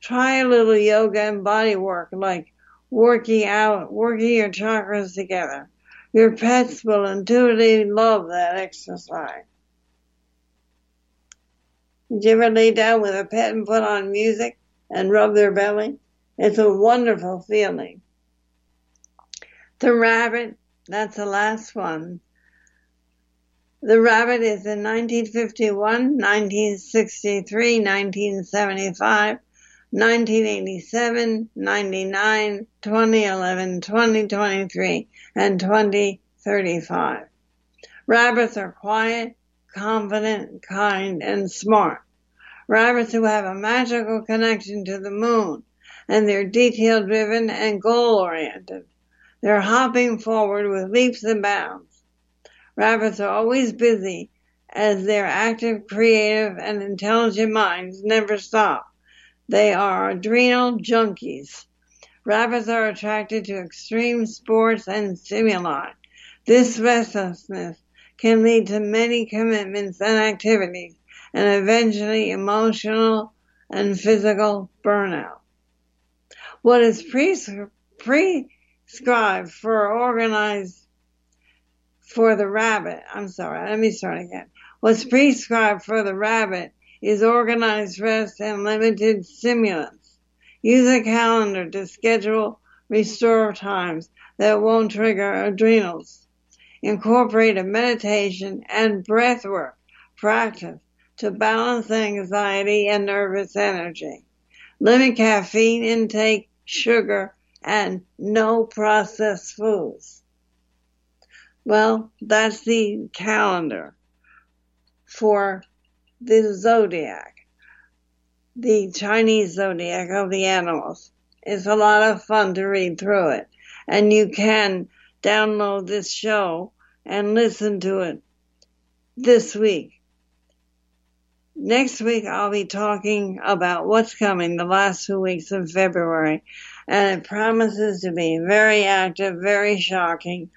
Try a little yoga and body work like working out, working your chakras together. Your pets will intuitively love that exercise. Did you ever lay down with a pet and put on music and rub their belly? It's a wonderful feeling. The rabbit, that's the last one. The rabbit is in 1951, 1963, 1975, 1987, 99, 2011, 2023, and 2035. Rabbits are quiet, confident, kind, and smart. Rabbits who have a magical connection to the moon, and they're detail driven and goal oriented. They're hopping forward with leaps and bounds. Rabbits are always busy as their active, creative, and intelligent minds never stop. They are adrenal junkies. Rabbits are attracted to extreme sports and stimuli. This restlessness can lead to many commitments and activities and eventually emotional and physical burnout. What is prescribed for organized for the rabbit, I'm sorry, let me start again. What's prescribed for the rabbit is organized rest and limited stimulants. Use a calendar to schedule restore times that won't trigger adrenals. Incorporate a meditation and breath work practice to balance anxiety and nervous energy. Limit caffeine intake, sugar, and no processed foods. Well, that's the calendar for the zodiac, the Chinese zodiac of the animals. It's a lot of fun to read through it. And you can download this show and listen to it this week. Next week, I'll be talking about what's coming the last two weeks of February, and it promises to be very active, very shocking.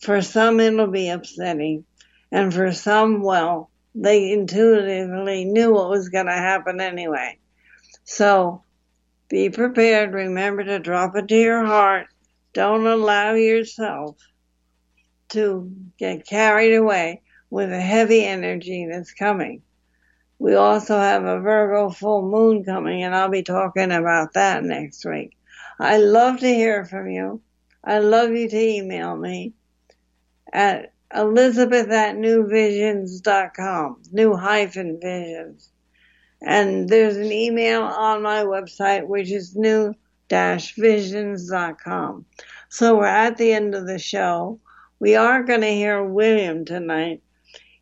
For some, it'll be upsetting, and for some, well, they intuitively knew what was going to happen anyway. So be prepared. Remember to drop it to your heart. Don't allow yourself to get carried away with a heavy energy that's coming. We also have a Virgo full moon coming, and I'll be talking about that next week. I love to hear from you. I love you to email me at Elizabeth at newvisions.com, new hyphen visions. And there's an email on my website, which is new visions.com. So we're at the end of the show. We are going to hear William tonight.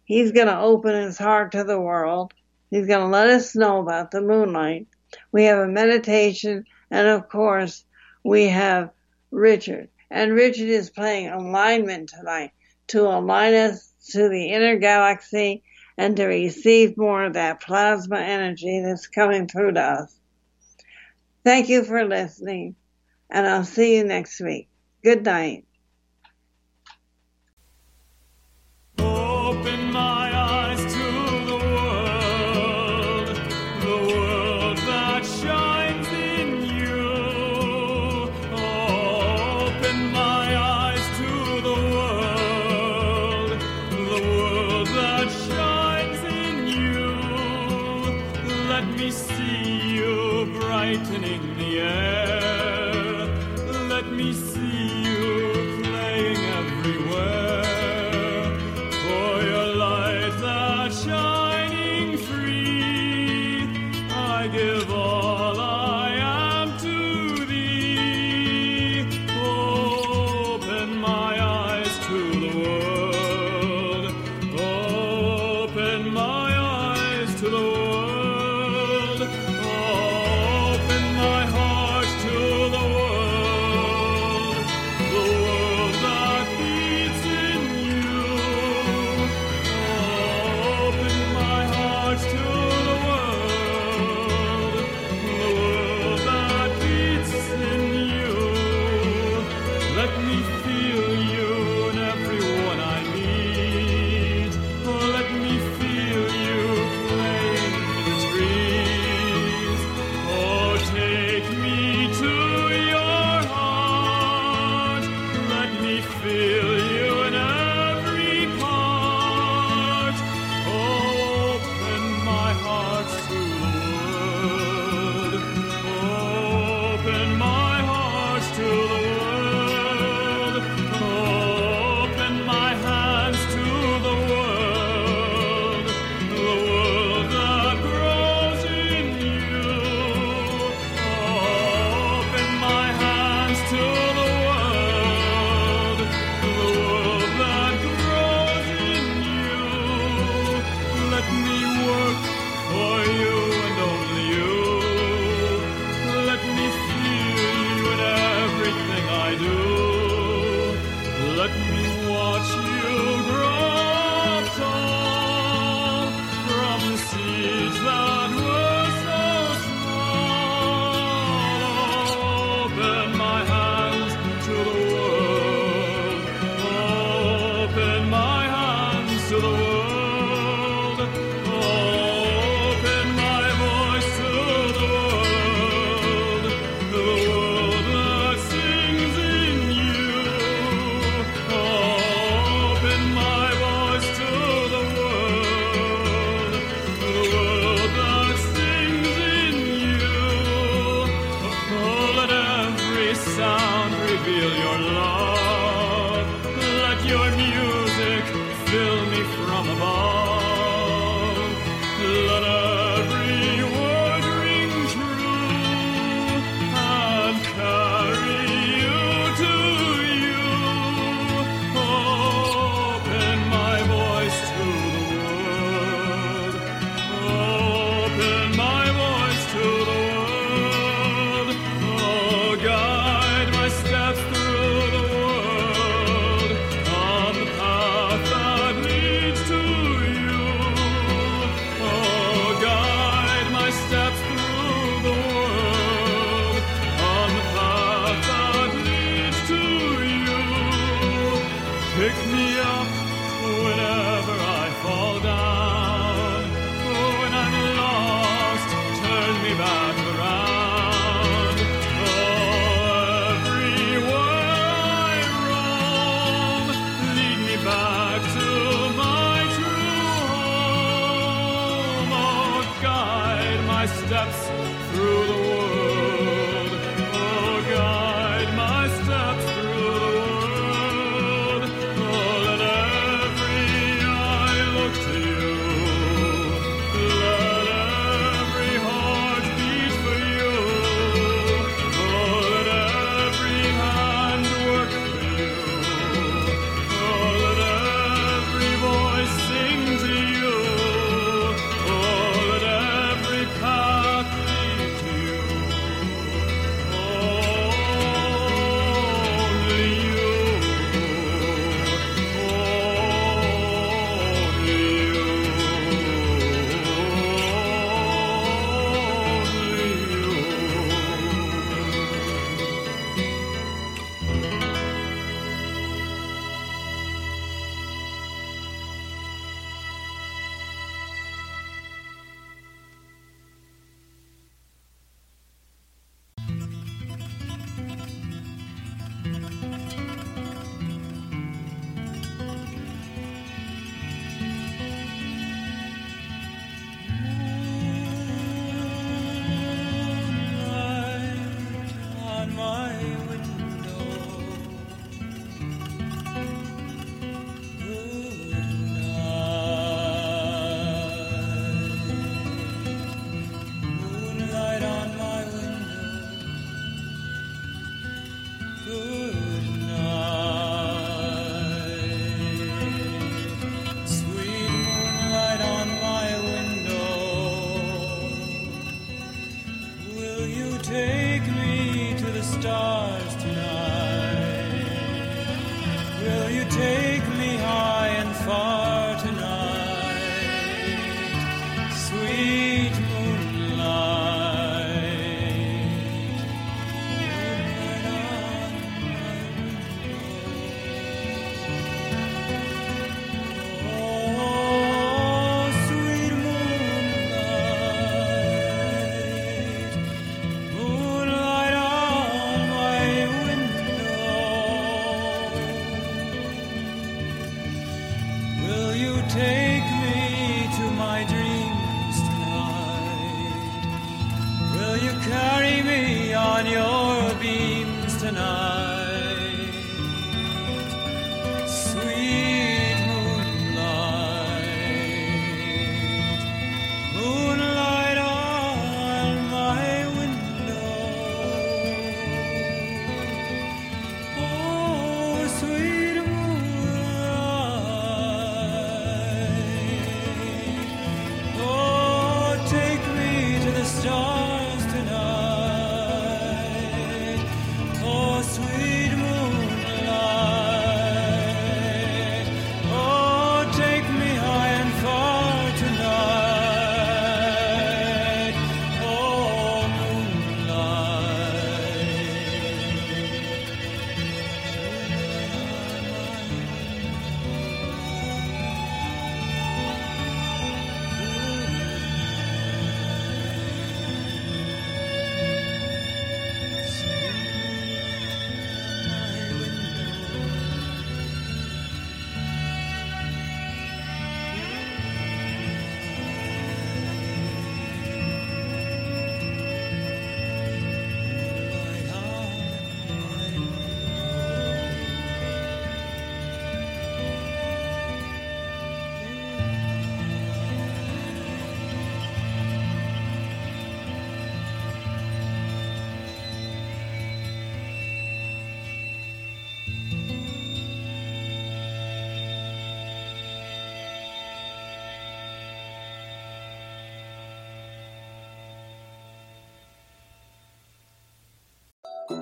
He's going to open his heart to the world. He's going to let us know about the moonlight. We have a meditation, and of course, we have Richard. And Richard is playing alignment tonight to align us to the inner galaxy and to receive more of that plasma energy that's coming through to us. Thank you for listening, and I'll see you next week. Good night. This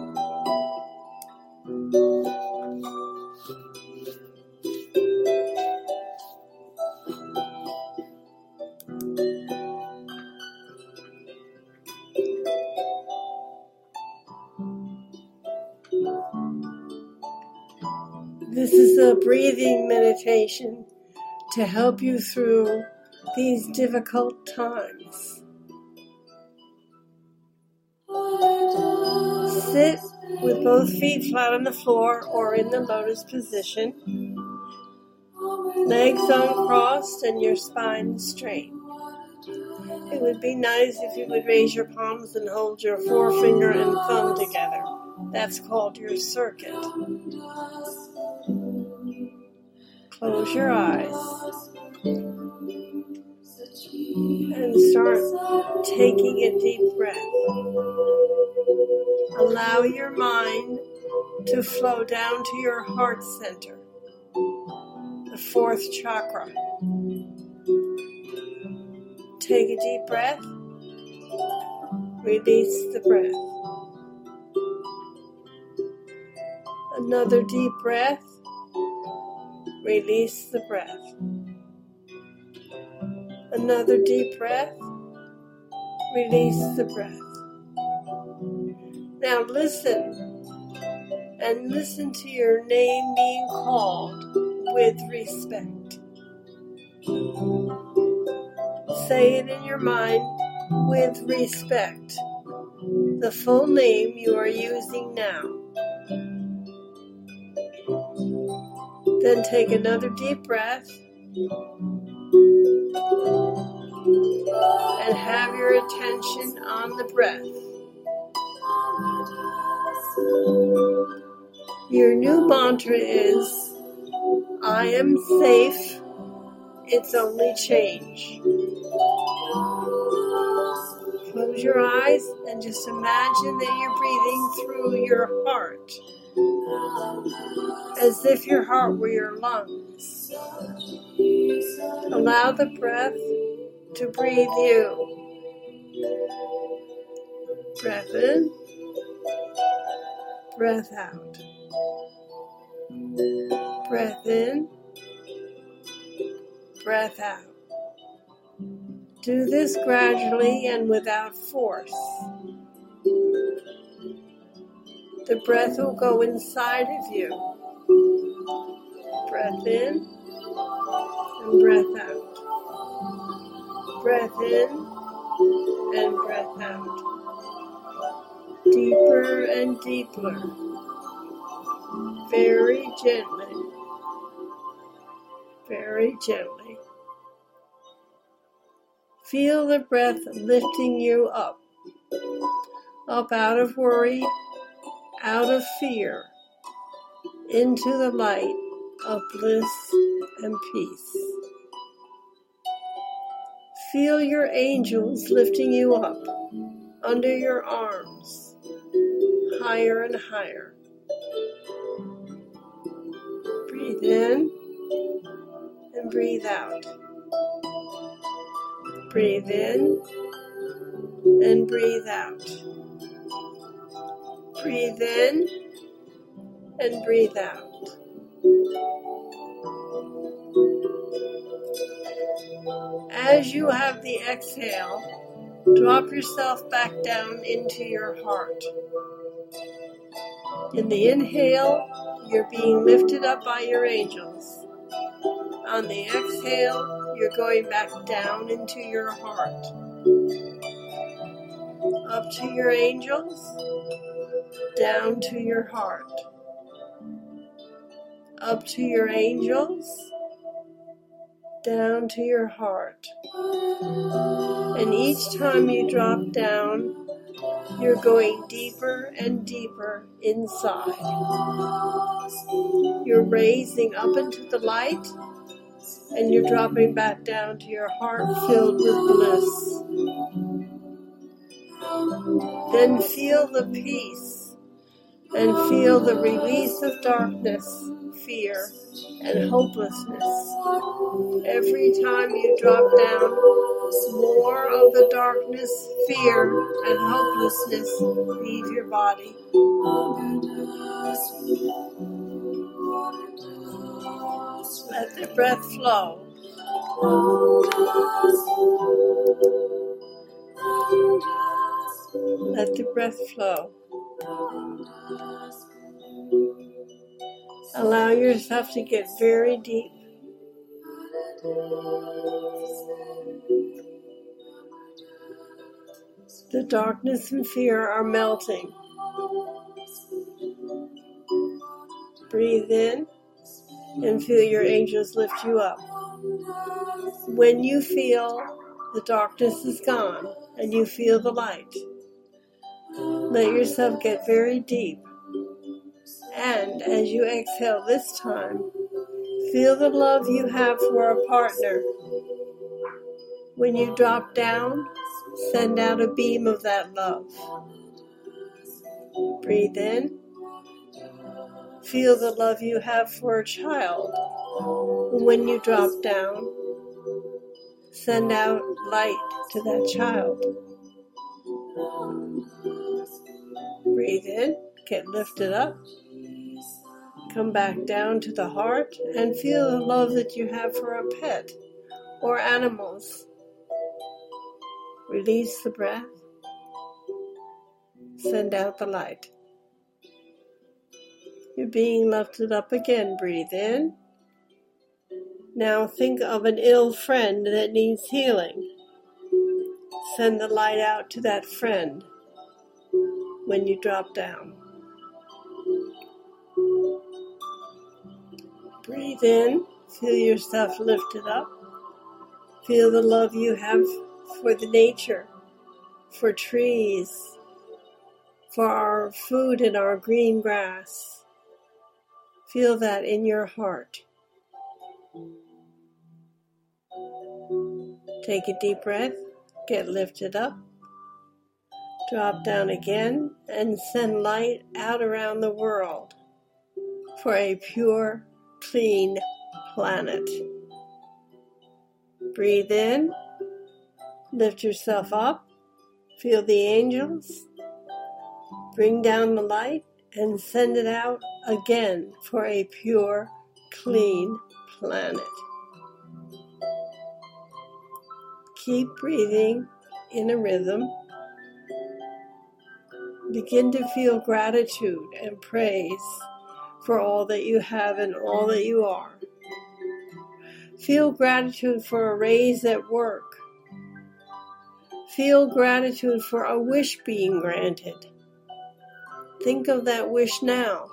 is a breathing meditation to help you through these difficult times. Sit with both feet flat on the floor or in the lotus position, legs uncrossed and your spine straight. It would be nice if you would raise your palms and hold your forefinger and thumb together. That's called your circuit. Close your eyes start taking a deep breath. Allow your mind to flow down to your heart center, the fourth chakra. Take a deep breath, release the breath. Another deep breath, release the breath. Another deep breath, release the breath. Now listen and listen to your name being called with respect. Say it in your mind with respect. The full name you are using now. Then take another deep breath and have your attention on the breath. Your new mantra is I am safe, it's only change. Close your eyes and just imagine that you're breathing through your heart as if your heart were your lungs. Allow the breath to breathe you. Breath in, breath out. Breath in, breath out. Do this gradually and without force. The breath will go inside of you. Breath in and breath out. Breath in and breath out. Deeper and deeper. Very gently. Very gently. Feel the breath lifting you up. Up out of worry, out of fear, into the light of bliss and peace. Feel your angels lifting you up under your arms, higher and higher. Breathe in and breathe out. Breathe in and breathe out. Breathe in and breathe out. As you have the exhale, drop yourself back down into your heart. In the inhale, you're being lifted up by your angels. On the exhale, you're going back down into your heart. Up to your angels, down to your heart. Up to your angels, down to your heart. And each time you drop down, you're going deeper and deeper inside. You're raising up into the light and you're dropping back down to your heart filled with bliss. Then feel the peace and feel the release of darkness, fear, and hopelessness. Every time you drop down, more of the darkness, fear, and hopelessness leave your body. Let the breath flow. Let the breath flow. Allow yourself to get very deep. The darkness and fear are melting. Breathe in and feel your angels lift you up. When you feel the darkness is gone and you feel the light, let yourself get very deep. And as you exhale this time, feel the love you have for a partner. When you drop down, send out a beam of that love. Breathe in. Feel the love you have for a child. When you drop down, send out light to that child. Breathe in, get lifted up. Come back down to the heart and feel the love that you have for a pet or animals. Release the breath. Send out the light. You're being lifted up again. Breathe in. Now think of an ill friend that needs healing. Send the light out to that friend when you drop down. Breathe in, feel yourself lifted up. Feel the love you have for the nature, for trees, for our food and our green grass. Feel that in your heart. Take a deep breath, get lifted up, drop down again, and send light out around the world for a pure, clean planet. Breathe in, lift yourself up, feel the angels, bring down the light, and send it out again for a pure, clean planet. Keep breathing in a rhythm. Begin to feel gratitude and praise for all that you have and all that you are. Feel gratitude for a raise at work. Feel gratitude for a wish being granted. Think of that wish now.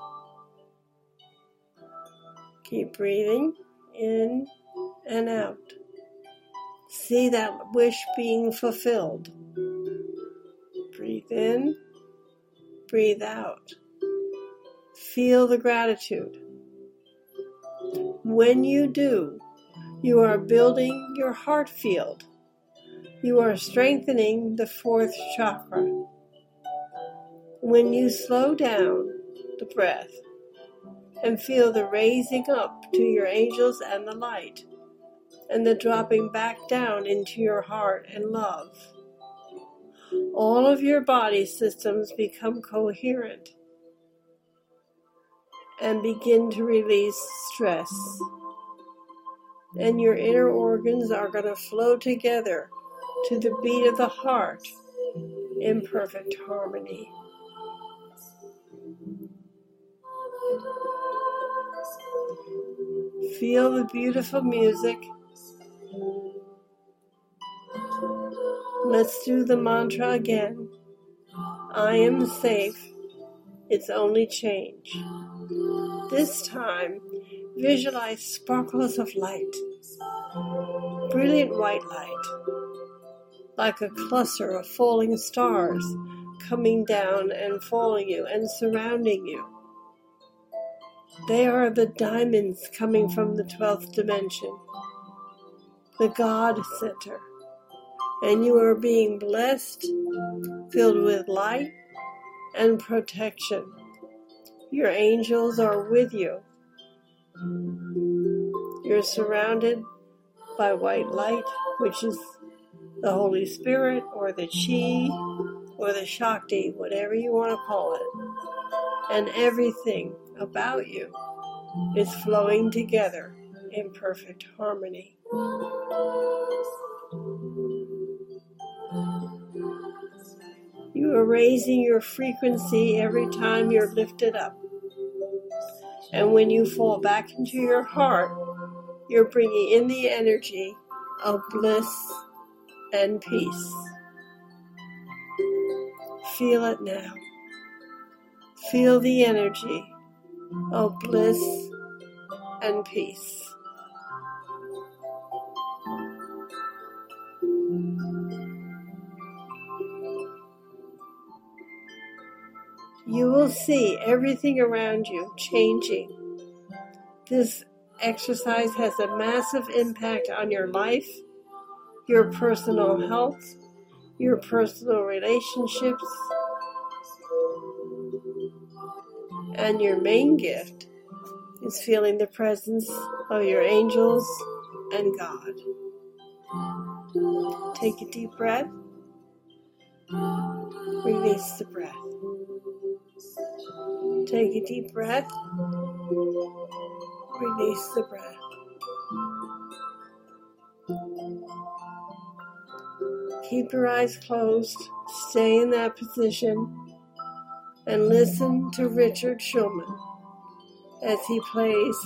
Keep breathing in and out. See that wish being fulfilled. Breathe in, breathe out. Feel the gratitude. When you do, you are building your heart field. You are strengthening the fourth chakra. When you slow down the breath and feel the raising up to your angels and the light, and the dropping back down into your heart and love, all of your body systems become coherent and begin to release stress. And your inner organs are going to flow together to the beat of the heart in perfect harmony. Feel the beautiful music. Let's do the mantra again. I am safe. It's only change. This time, visualize sparkles of light, brilliant white light, like a cluster of falling stars coming down and following you and surrounding you. They are the diamonds coming from the 12th dimension, the God Center. And you are being blessed, filled with light and protection. Your angels are with you. You're surrounded by white light, which is the Holy Spirit or the Chi or the Shakti, whatever you want to call it. And everything about you is flowing together in perfect harmony. You are raising your frequency every time you're lifted up. And when you fall back into your heart, you're bringing in the energy of bliss and peace. Feel it now. Feel the energy of bliss and peace. You will see everything around you changing. This exercise has a massive impact on your life, your personal health, your personal relationships, and your main gift is feeling the presence of your angels and God. Take a deep breath. Release the breath. Take a deep breath. Release the breath. Keep your eyes closed. Stay in that position and listen to Richard Shulman as he plays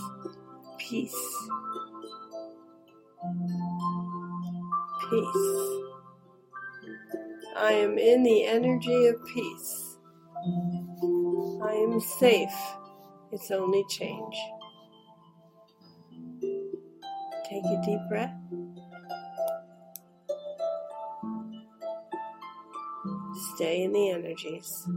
Peace. Peace. I am in the energy of peace. I am safe. It's only change. Take a deep breath. Stay in the energies.